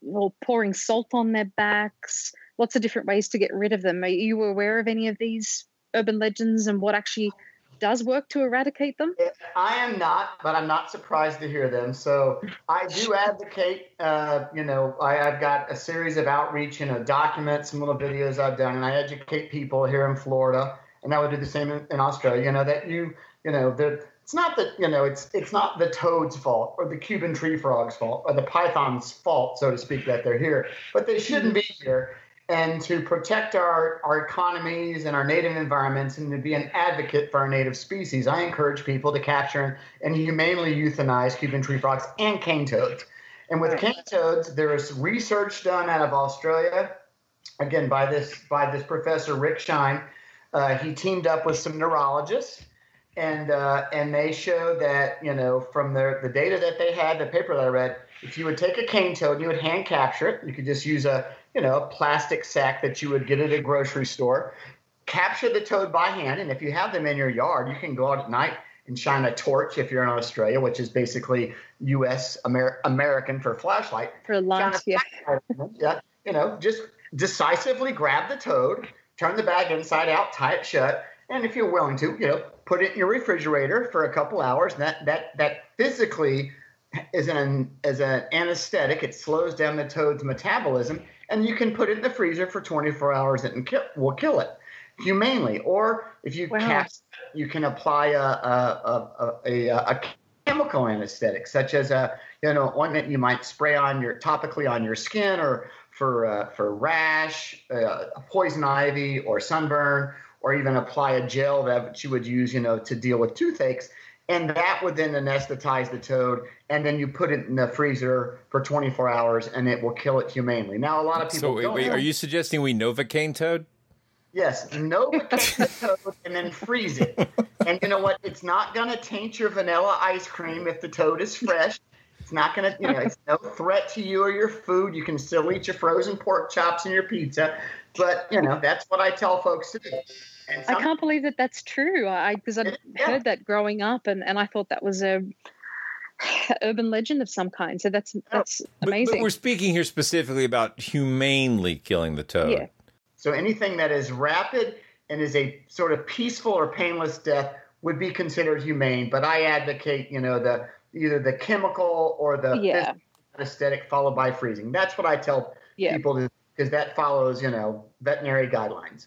well, pouring salt on their backs. Lots of different ways to get rid of them. Are you aware of any of these urban legends and what actually does work to eradicate them? I am not, but I'm not surprised to hear them. So I do advocate. Uh, you know, I, I've got a series of outreach, you know, documents, some little videos I've done, and I educate people here in Florida, and I would do the same in, in Australia. You know that you, you know, that it's not that you know it's it's not the toad's fault or the Cuban tree frog's fault or the python's fault, so to speak, that they're here, but they shouldn't be here. And to protect our, our economies and our native environments and to be an advocate for our native species, I encourage people to capture and humanely euthanize Cuban tree frogs and cane toads. And with cane toads, there is research done out of Australia again by this by this professor Rick Shine. Uh, he teamed up with some neurologists, and uh, and they showed that you know from the the data that they had, the paper that I read, if you would take a cane toad, and you would hand capture it. You could just use a you know a plastic sack that you would get at a grocery store, capture the toad by hand, and if you have them in your yard, you can go out at night and shine a torch if you're in Australia, which is basically U.S. Amer- American for flashlight. For light, yeah. yeah, you know, just decisively grab the toad, turn the bag inside out, tie it shut, and if you're willing to, you know, put it in your refrigerator for a couple hours. And that that that physically is an as an anesthetic. It slows down the toad's metabolism, and you can put it in the freezer for 24 hours and kill, will kill it humanely. Or if you Wow. cast, you can apply a a, a, a, a, a chemical anesthetic, such as a you know ointment you might spray on your topically on your skin, or for uh, for rash, uh, poison ivy, or sunburn, or even apply a gel that you would use you know to deal with toothaches. And that would then anesthetize the toad, and then you put it in the freezer for 24 hours, and it will kill it humanely. Now, a lot of people So wait, don't wait, are you suggesting we Novocaine toad? Yes, no the toad and then freeze it. And you know what? It's not going to taint your vanilla ice cream if the toad is fresh. It's not going to, you know, it's no threat to you or your food. You can still eat your frozen pork chops and your pizza. But, you know, that's what I tell folks to do. And I can't believe that that's true. I because I heard that growing up, and, and I thought that was a urban legend of some kind. So that's oh, that's amazing. but we're speaking here specifically about humanely killing the toad. Yeah. So anything that is rapid and is a sort of peaceful or painless death would be considered humane. But I advocate, you know, the either the chemical or the Yeah. anesthetic followed by freezing. That's what I tell Yeah. people to because that follows, you know, veterinary guidelines.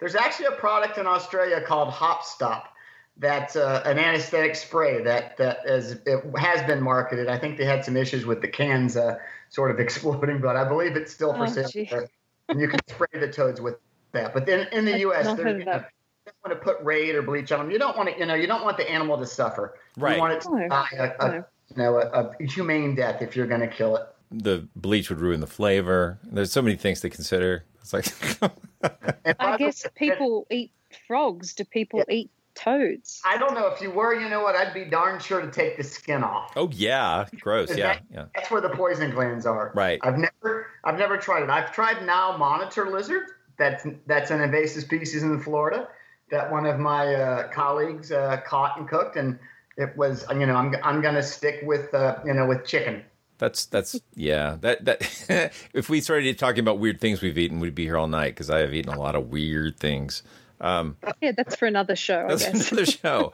There's actually a product in Australia called Hop Stop. That's uh, an anesthetic spray that that is it has been marketed. I think they had some issues with the cans uh, sort of exploding, but I believe it's still for Oh, sale. And you can spray the toads with that. But then in the I've U.S., not there's, heard of you know, you don't want to put raid or bleach on them. You don't want to, you know, you don't want the animal to suffer. Right. You want it to No. die a, a, No. you know, a, a humane death if you're going to kill it. The bleach would ruin the flavor. There's so many things to consider. It's like I guess people eat frogs. Do people eat toads? I don't know if you were, you know what? I'd be darn sure to take the skin off. Oh yeah, gross. Yeah, yeah. That's where the poison glands are. Right. I've never, I've never tried it. I've tried now monitor lizard. That's that's an invasive species in Florida that one of my uh, colleagues uh, caught and cooked, and it was, you know, I'm I'm gonna stick with, uh, you know, with chicken. That's that's yeah. That that if we started talking about weird things we've eaten, we'd be here all night because I have eaten a lot of weird things. Um, Yeah, that's for another show. I that's guess. another show.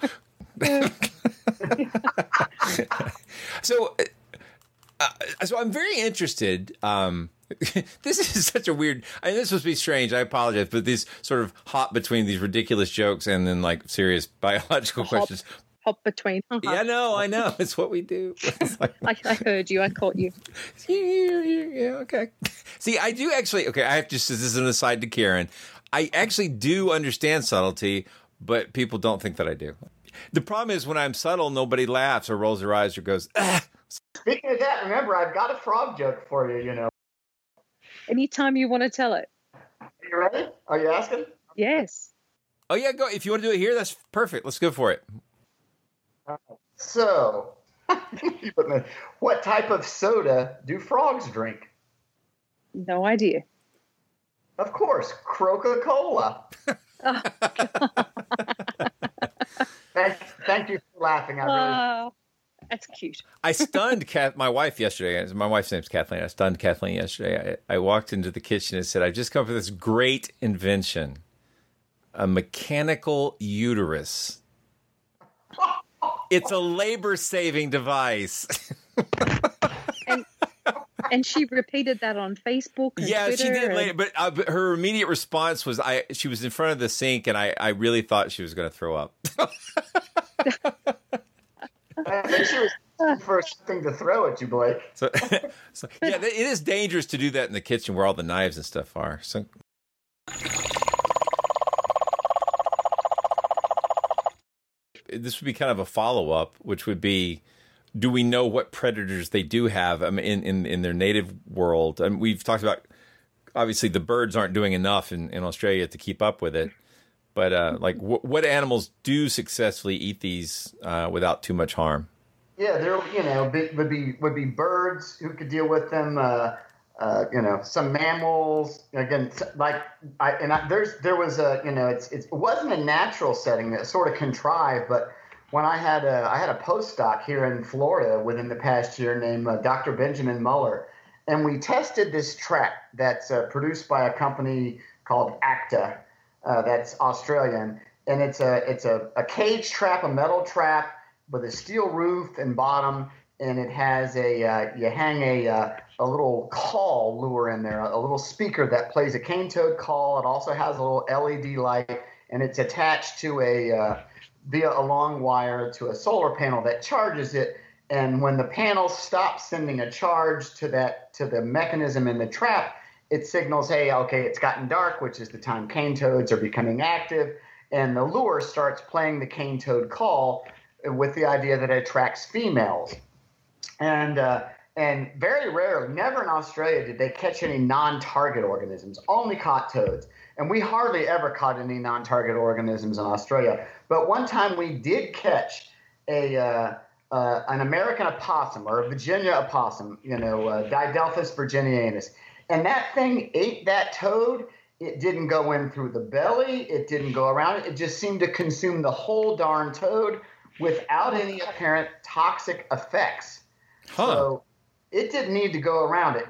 so, uh, so I'm very interested. Um, this is such a weird. I mean, this must be strange. I apologize, but this sort of hop between these ridiculous jokes and then like serious biological Hop. questions. Hop between. Yeah, no, I know. It's what we do. Like, I, I heard you. I caught you. yeah, yeah, yeah, okay. See, I do actually. Okay, I have just This is an aside to Karen. I actually do understand subtlety, but people don't think that I do. The problem is when I'm subtle, nobody laughs or rolls their eyes or goes, ah. Speaking of that, remember I've got a frog joke for you. You know, Anytime you want to tell it. Are you ready? Are you asking? Yes. Oh yeah, go. If you want to do it here, that's perfect. Let's go for it. So, what type of soda do frogs drink? No idea. Of course, Coca Cola. Oh, thank, thank you for laughing. I really Oh, that's cute. I stunned Kath, my wife yesterday. My wife's name's Kathleen. I stunned Kathleen yesterday. I, I walked into the kitchen and said, "I've just come up with this great invention: a mechanical uterus. It's a labor-saving device." And and, she repeated that on Facebook. And yeah, she Twitter did and- later, but, uh, but her immediate response was, "I." She was in front of the sink, and I, I really thought she was going to throw up. I think she was looking for something to throw at you, Blake. So, so yeah, it is dangerous to do that in the kitchen where all the knives and stuff are. So. This would be kind of a follow up, which would be do we know what predators they do have I mean, in, in, in their native world? And we've talked about obviously the birds aren't doing enough in, in Australia to keep up with it. But uh, like, wh- what animals do successfully eat these uh, without too much harm? Yeah, there you know be, would be would be birds who could deal with them. Uh, uh, you know, some mammals. Again, like I and I, there's there was a you know it's, it's it wasn't a natural setting. that sort of contrived, but when I had a I had a postdoc here in Florida within the past year named uh, Dr. Benjamin Muller, and we tested this trap that's uh, produced by a company called Acta, uh, that's Australian, and it's a it's a, a cage trap, a metal trap with a steel roof and bottom, and it has a uh, you hang a uh, a little call lure in there, a little speaker that plays a cane toad call. It also has a little LED light, and it's attached to a uh, via a long wire to a solar panel that charges it. And when the panel stops sending a charge to that to the mechanism in the trap, it signals, hey, okay, it's gotten dark, which is the time cane toads are becoming active, and the lure starts playing the cane toad call with the idea that it attracts females. And uh, and very rarely, never in Australia did they catch any non-target organisms. Only caught toads, and we hardly ever caught any non-target organisms in Australia. But one time we did catch a uh, uh, an American opossum or a Virginia opossum, you know, uh, Didelphis virginianus, and that thing ate that toad. It didn't go in through the belly. It didn't go around it. It just seemed to consume the whole darn toad without any apparent toxic effects. Huh. So it didn't need to go around it,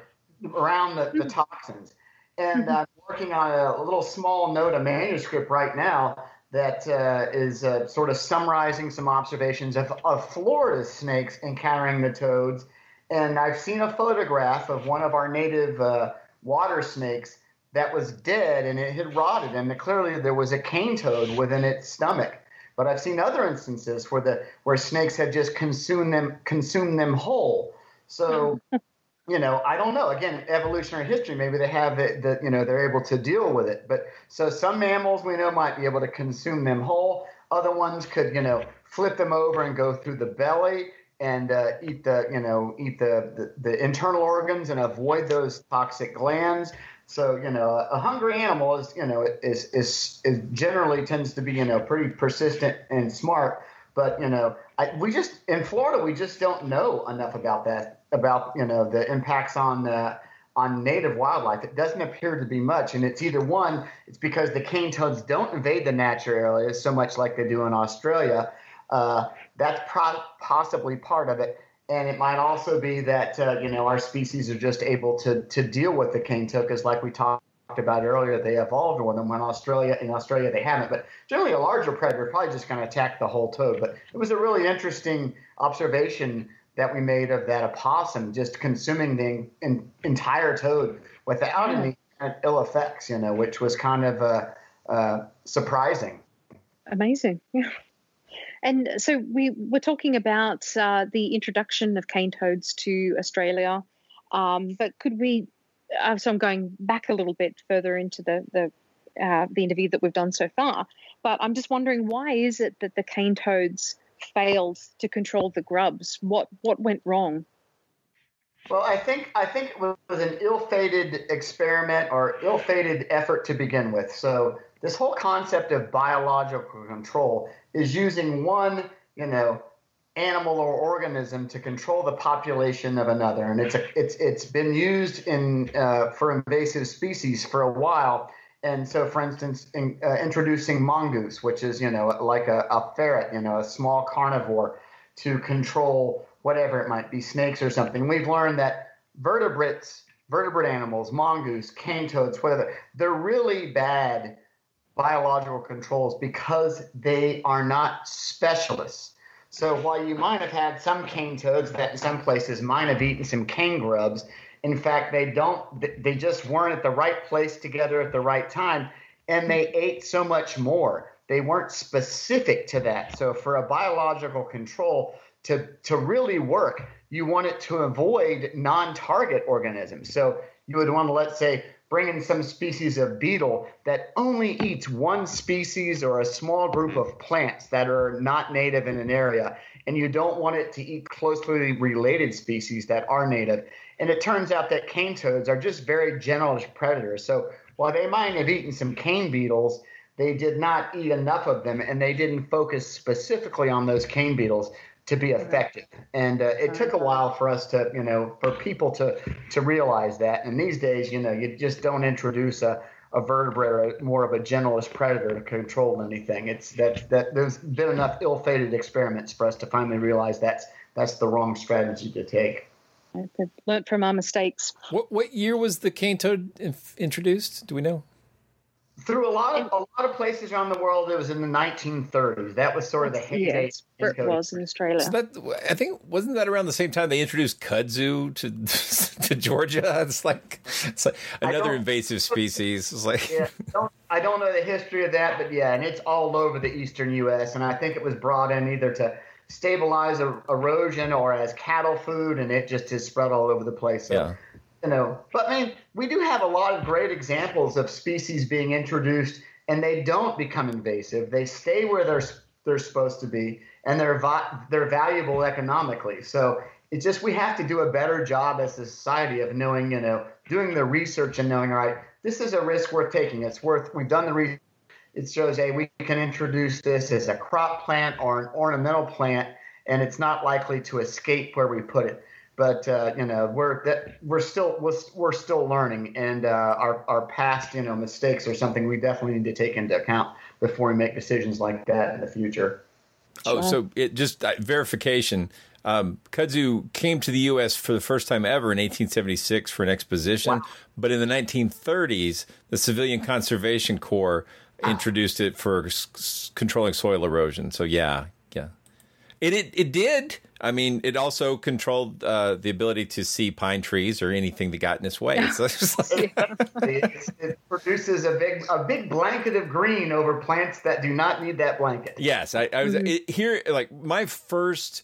around the, the toxins. And I'm working on a little small note, a manuscript right now that uh, is uh, sort of summarizing some observations of, of Florida snakes encountering the toads. And I've seen a photograph of one of our native uh, water snakes that was dead and it had rotted, and clearly there was a cane toad within its stomach. But I've seen other instances where the where snakes have just consumed them consumed them whole. So, you know, I don't know. Again, evolutionary history. Maybe they have it that you know they're able to deal with it. But so some mammals we know might be able to consume them whole. Other ones could you know flip them over and go through the belly and uh, eat the you know eat the, the the internal organs and avoid those toxic glands. So you know, a hungry animal is you know is is, is generally tends to be you know pretty persistent and smart. But you know, I, we just in Florida we just don't know enough about that about you know the impacts on uh, on native wildlife. It doesn't appear to be much, and it's either one, it's because the cane toads don't invade the natural areas so much like they do in Australia. Uh, that's pro- possibly part of it and it might also be that uh, you know our species are just able to to deal with the cane toads like we talked about earlier. They evolved with them. When Australia in Australia they haven't, but generally a larger predator probably just going to attack the whole toad. But it was a really interesting observation that we made of that opossum just consuming the in, entire toad without any ill effects. You know, which was kind of uh, uh, surprising. Amazing. Yeah. And so we were talking about uh, the introduction of cane toads to Australia, um, but could we? Uh, so I'm going back a little bit further into the the uh, the interview that we've done so far, but I'm just wondering why is it that the cane toads failed to control the grubs? What what went wrong? Well, I think I think it was an ill-fated experiment or ill-fated effort to begin with. So this whole concept of biological control is using one, you know, animal or organism to control the population of another, and it's a, it's it's been used in uh, for invasive species for a while. And so, for instance, in, uh, introducing mongoose, which is you know like a, a ferret, you know, a small carnivore, to control whatever it might be, snakes or something. We've learned that vertebrates, vertebrate animals, mongoose, cane toads, whatever, they're really bad biological controls because they are not specialists. So while you might have had some cane toads that in some places might have eaten some cane grubs, in fact they don't they just weren't at the right place together at the right time and they ate so much more. They weren't specific to that. So for a biological control to to really work, you want it to avoid non-target organisms. So you would want to let's say bring in some species of beetle that only eats one species or a small group of plants that are not native in an area, and you don't want it to eat closely related species that are native. And it turns out that cane toads are just very generalist predators. So while they might have eaten some cane beetles, they did not eat enough of them, and they didn't focus specifically on those cane beetles to be effective. And uh, it took a while for us to, you know, for people to to realize that. And these days, you know, you just don't introduce a a vertebrate or more of a generalist predator to control anything. It's that that there's been enough ill-fated experiments for us to finally realize that's that's the wrong strategy to take. I've learned from our mistakes. What what year was the cane toad introduced? Do we know? Through a lot of a lot of places around the world, it was in the 1930s. That was sort of the heyday. Yes, where it was in Australia. So that I think wasn't that around the same time they introduced kudzu to to Georgia. It's like it's like another invasive species. It's like yeah, don't, I don't know the history of that, but yeah, and it's all over the eastern U.S. And I think it was brought in either to stabilize er- erosion or as cattle food, and it just is spread all over the place. So, Yeah. You know, but I mean, we do have a lot of great examples of species being introduced, and they don't become invasive. They stay where they're they're supposed to be, and they're vi- they're valuable economically. So it's just we have to do a better job as a society of knowing, you know, doing the research and knowing, all right, this is a risk worth taking. It's worth. We've done the research. It shows, hey, we can introduce this as a crop plant or an ornamental plant, and it's not likely to escape where we put it. But uh, you know, we're that we're still we're, we're still learning, and uh, our our past you know mistakes are something we definitely need to take into account before we make decisions like that in the future. Oh, so it just uh, verification. Um, kudzu came to the U.S. for the first time ever in 1876 for an exposition, but in the 1930s, the Civilian Conservation Corps introduced it for s- s- controlling soil erosion. So yeah, yeah, it it, it did. I mean, it also controlled uh, the ability to see pine trees or anything that got in its way. So it's like- it, it produces a big a big blanket of green over plants that do not need that blanket. Yes, I, I was it, here. Like my first,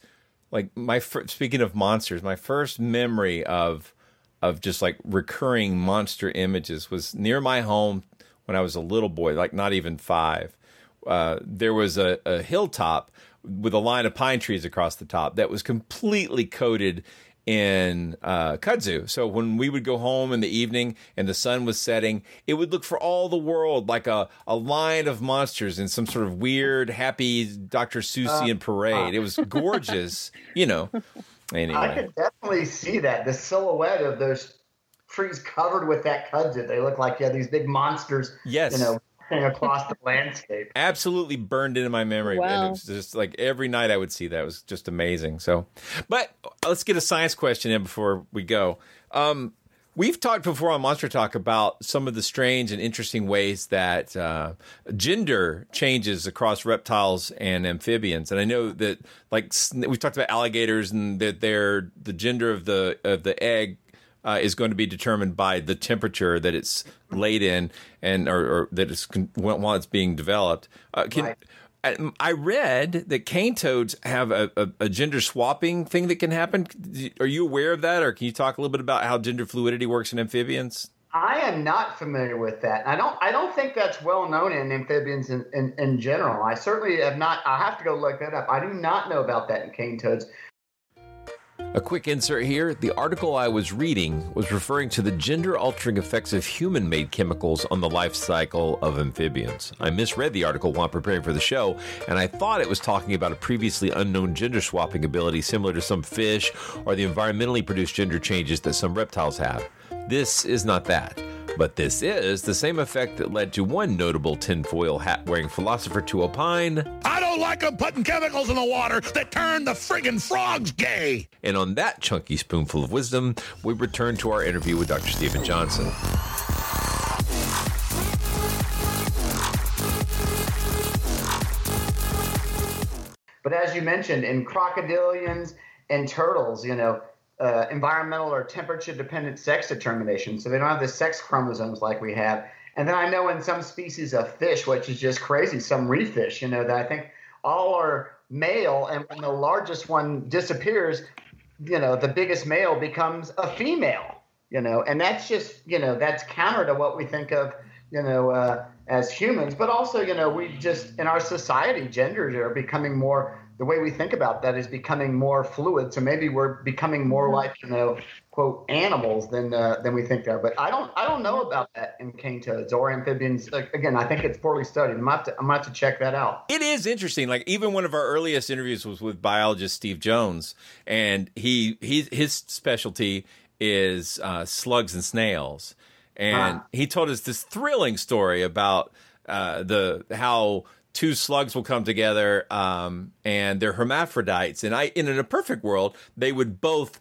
like my fir- speaking of monsters, my first memory of of just like recurring monster images was near my home when I was a little boy, like not even five. Uh, there was a, a hilltop with a line of pine trees across the top that was completely coated in uh, kudzu. So when we would go home in the evening and the sun was setting, it would look for all the world like a, a line of monsters in some sort of weird, happy Dr. Seussian parade. It was gorgeous, you know. Anyway. I could definitely see that the silhouette of those trees covered with that kudzu. They look like yeah, these big monsters. Yes. you know, across the landscape. absolutely burned into my memory. And it was just like every night I would see that. It was just amazing. So, but let's get a science question in before we go. Um, we've talked before on Monster Talk about some of the strange and interesting ways that uh, gender changes across reptiles and amphibians. And I know that, like, we've talked about alligators and that they're the gender of the of the egg uh, is going to be determined by the temperature that it's laid in and or, or that it's while it's being developed. Uh, can, I, I read that cane toads have a, a, a gender swapping thing that can happen. Are you aware of that, or can you talk a little bit about how gender fluidity works in amphibians? I am not familiar with that. I don't. I don't think that's well known in amphibians in, in, in general. I certainly have not. I have to go look that up. I do not know about that in cane toads. A quick insert here. The article I was reading was referring to the gender altering effects of human made chemicals on the life cycle of amphibians. I misread the article while preparing for the show, and I thought it was talking about a previously unknown gender swapping ability similar to some fish or the environmentally produced gender changes that some reptiles have. This is not that. But this is the same effect that led to one notable tinfoil hat wearing philosopher to opine. I don't like them putting chemicals in the water that turn the friggin' frogs gay. And on that chunky spoonful of wisdom, we return to our interview with Dr. Steven Johnson. But as you mentioned, in crocodilians and turtles, you know, uh, environmental or temperature dependent sex determination. So they don't have the sex chromosomes like we have. And then I know in some species of fish, which is just crazy, some reef fish, you know, that I think all are male. And when the largest one disappears, you know, the biggest male becomes a female. you know, and that's just you know that's counter to what we think of you know uh, as humans, but also you know we just in our society genders are becoming more the way we think about that is becoming more fluid. So maybe we're becoming more Mm-hmm. like you know quote animals than uh, than we think they are. But I don't I don't know about that in cane toads or amphibians. Like, again, I think it's poorly studied. I'm have to I'm have to check that out. It is interesting. Like even one of our earliest interviews was with biologist Steve Jones, and he he his specialty is uh, slugs and snails, and Ah. he told us this thrilling story about uh, the how two slugs will come together um, and they're hermaphrodites, and I in a perfect world they would both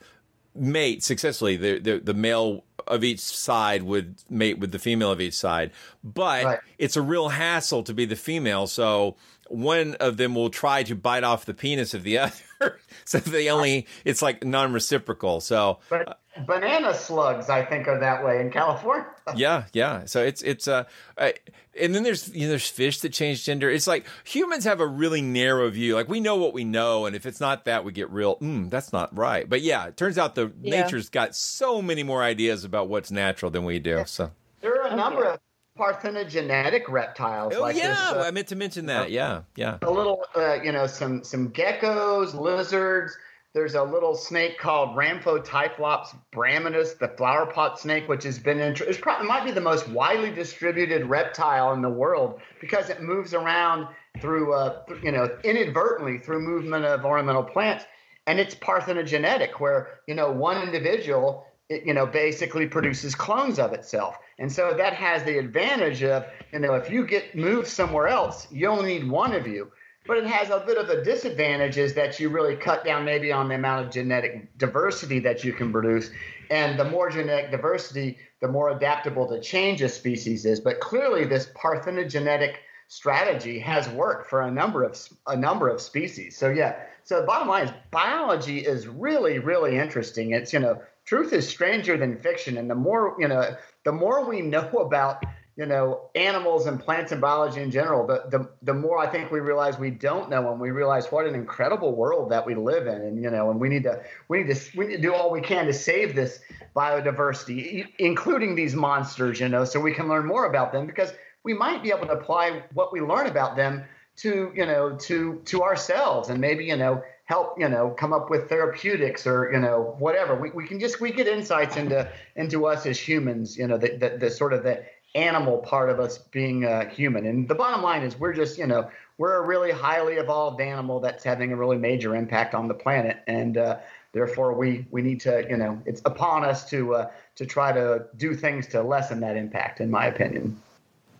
mate successfully. The, the the male of each side would mate with the female of each side, but it's a real hassle to be the female. So one of them will try to bite off the penis of the other. so they only it's like non-reciprocal. So But banana slugs, I think, are that way in California. yeah, yeah. So it's it's uh, uh and then there's you know there's fish that change gender. It's like humans have a really narrow view. Like we know what we know, and if it's not that, we get real. Mm, that's not right. But yeah, it turns out the Yeah. nature's got so many more ideas about what's natural than we do. So There are a number of parthenogenetic reptiles. oh like yeah, this, uh, I meant to mention that. Yeah, yeah. a little, uh, you know, some some geckos, lizards. There's a little snake called Rhamphotyphlops braminus, the flower pot snake, which has been int- it's probably might be the most widely distributed reptile in the world because it moves around through, uh, th- you know, inadvertently through movement of ornamental plants, and it's parthenogenetic, where you know one individual, it, you know, basically produces clones of itself, and so that has the advantage of, you know, if you get moved somewhere else, you only need one of you. But it has a bit of a disadvantage is that you really cut down maybe on the amount of genetic diversity that you can produce. And the more genetic diversity the more adaptable to change a species is. But clearly this parthenogenetic strategy has worked for a number of a number of species. So yeah. So the bottom line is biology is really really interesting. It's you know truth is stranger than fiction. And the more you know the more we know about you know animals and plants and biology in general the, the the more i think we realize we don't know and we realize what an incredible world that we live in. And you know and we need to we need to we need to do all we can to save this biodiversity including these monsters you know so we can learn more about them because we might be able to apply what we learn about them to you know to to ourselves. And maybe you know help you know come up with therapeutics or you know whatever we, we can just we get insights into into us as humans you know the, the, the sort of the animal part of us being uh, human and the bottom line is we're just you know we're a really highly evolved animal that's having a really major impact on the planet and uh, therefore we we need to you know it's upon us to uh, to try to do things to lessen that impact in my opinion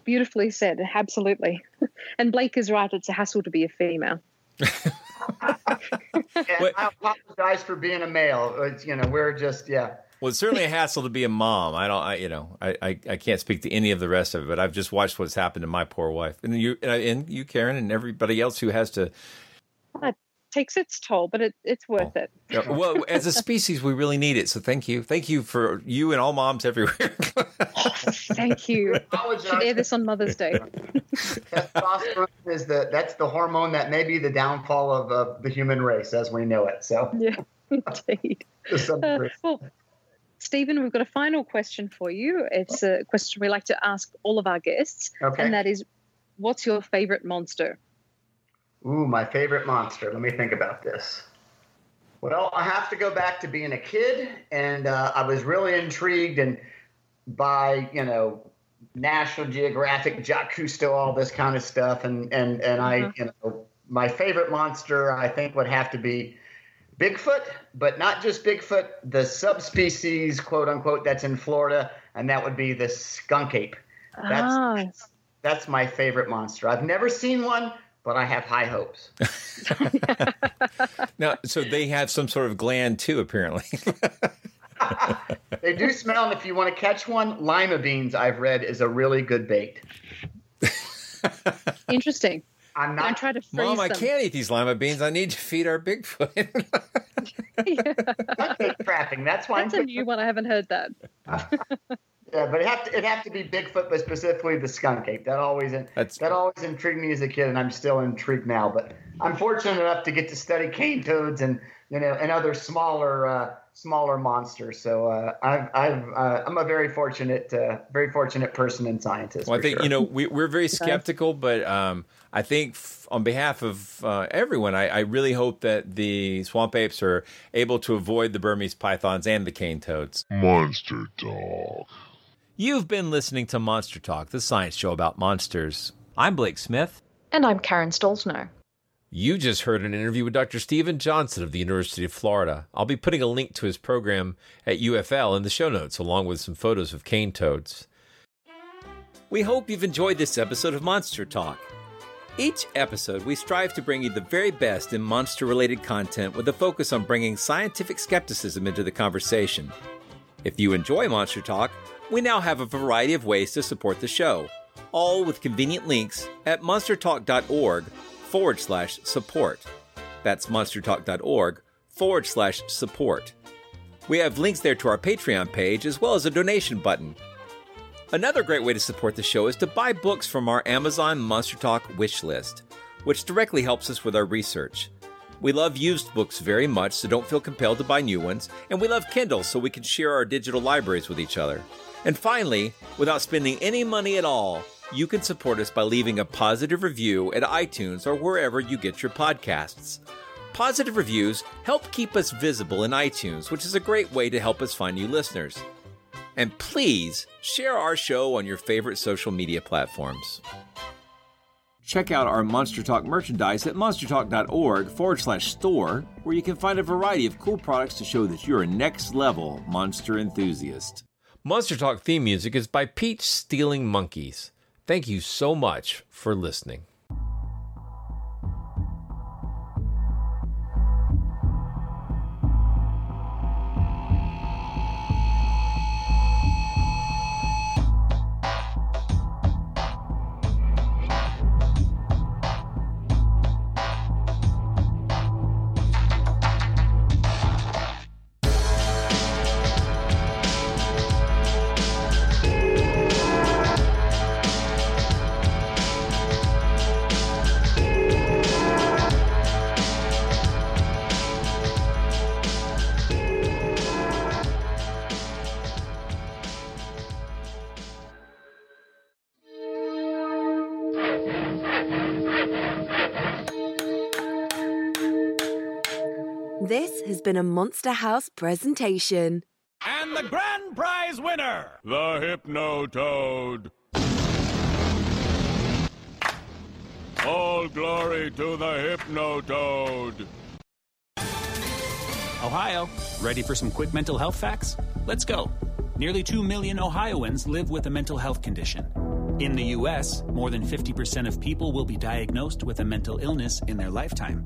Beautifully said. Absolutely. And Blake is right. It's a hassle to be a female. and I apologize for being a male. It's, you know, we're just yeah. Well, it's certainly a hassle to be a mom. I don't, I, you know, I, I, I can't speak to any of the rest of it, but I've just watched what's happened to my poor wife, and you, and you, Karen, and everybody else who has to. It takes its toll, but it, it's worth it. Yeah, well, as a species, we really need it. So thank you, thank you for you and all moms everywhere. Thank you. Should air this on Mother's Day. Testosterone is the that's the hormone that may be the downfall of uh, the human race as we know it. So yeah, indeed. Uh, well, Steven, we've got a final question for you. It's a question we like to ask all of our guests, Okay. and that is, what's your favorite monster? Ooh, my favorite monster. Let me think about this. Well, I have to go back to being a kid, and uh, I was really intrigued and by you know National Geographic, Jacques Cousteau, all this kind of stuff, and and and I, you know, my favorite monster I think would have to be Bigfoot, but not just Bigfoot, the subspecies, quote unquote, that's in Florida, and that would be the skunk ape. That's Ah, that's my favorite monster. I've never seen one, but I have high hopes. now, so they have some sort of gland too, apparently. They do smell, and if you want to catch one, lima beans I've read is a really good bait. interesting. I'm not. I try to freeze Mom, I can't eat these lima beans. I need to feed our Bigfoot. Bait trapping. That's why That's a new one. I haven't heard that. Yeah, but it have to it have to be Bigfoot, but specifically the skunk ape. That always that always intrigued me as a kid, and I'm still intrigued now. But I'm fortunate enough to get to study cane toads and you know and other smaller uh, smaller monsters. So uh, I've, I've uh, I'm a very fortunate, uh, very fortunate person and scientist. Well, I think sure. you know we, we're very skeptical, but um, I think f- on behalf of uh, everyone, I, I really hope that the swamp apes are able to avoid the Burmese pythons and the cane toads. Monster Talk. You've been listening to Monster Talk, the science show about monsters. I'm Blake Smith. And I'm Karen Stollznow. You just heard an interview with Dr. Steven Johnson of the University of Florida. I'll be putting a link to his program at UFL in the show notes, along with some photos of cane toads. We hope you've enjoyed this episode of Monster Talk. Each episode, we strive to bring you the very best in monster related content with a focus on bringing scientific skepticism into the conversation. If you enjoy Monster Talk, we now have a variety of ways to support the show, all with convenient links at monstertalk.org forward slash support. That's monstertalk.org forward slash support. We have links there to our Patreon page as well as a donation button. Another great way to support the show is to buy books from our Amazon Monster Talk wish list, which directly helps us with our research. We love used books very much, so don't feel compelled to buy new ones, and we love Kindle so we can share our digital libraries with each other. And finally, without spending any money at all, you can support us by leaving a positive review at iTunes or wherever you get your podcasts. Positive reviews help keep us visible in iTunes, which is a great way to help us find new listeners. And please share our show on your favorite social media platforms. Check out our Monster Talk merchandise at monstertalk.org forward slash store, where you can find a variety of cool products to show that you're a next level monster enthusiast. Monster Talk theme music is by Peach Stealing Monkeys. Thank you so much for listening. Monster House presentation. And the grand prize winner, The Hypno Toad. All glory to the Hypno Toad. Ohio, ready for some quick mental health facts? Let's go. Nearly 2 million Ohioans live with a mental health condition. In the U.S., more than 50% of people will be diagnosed with a mental illness in their lifetime.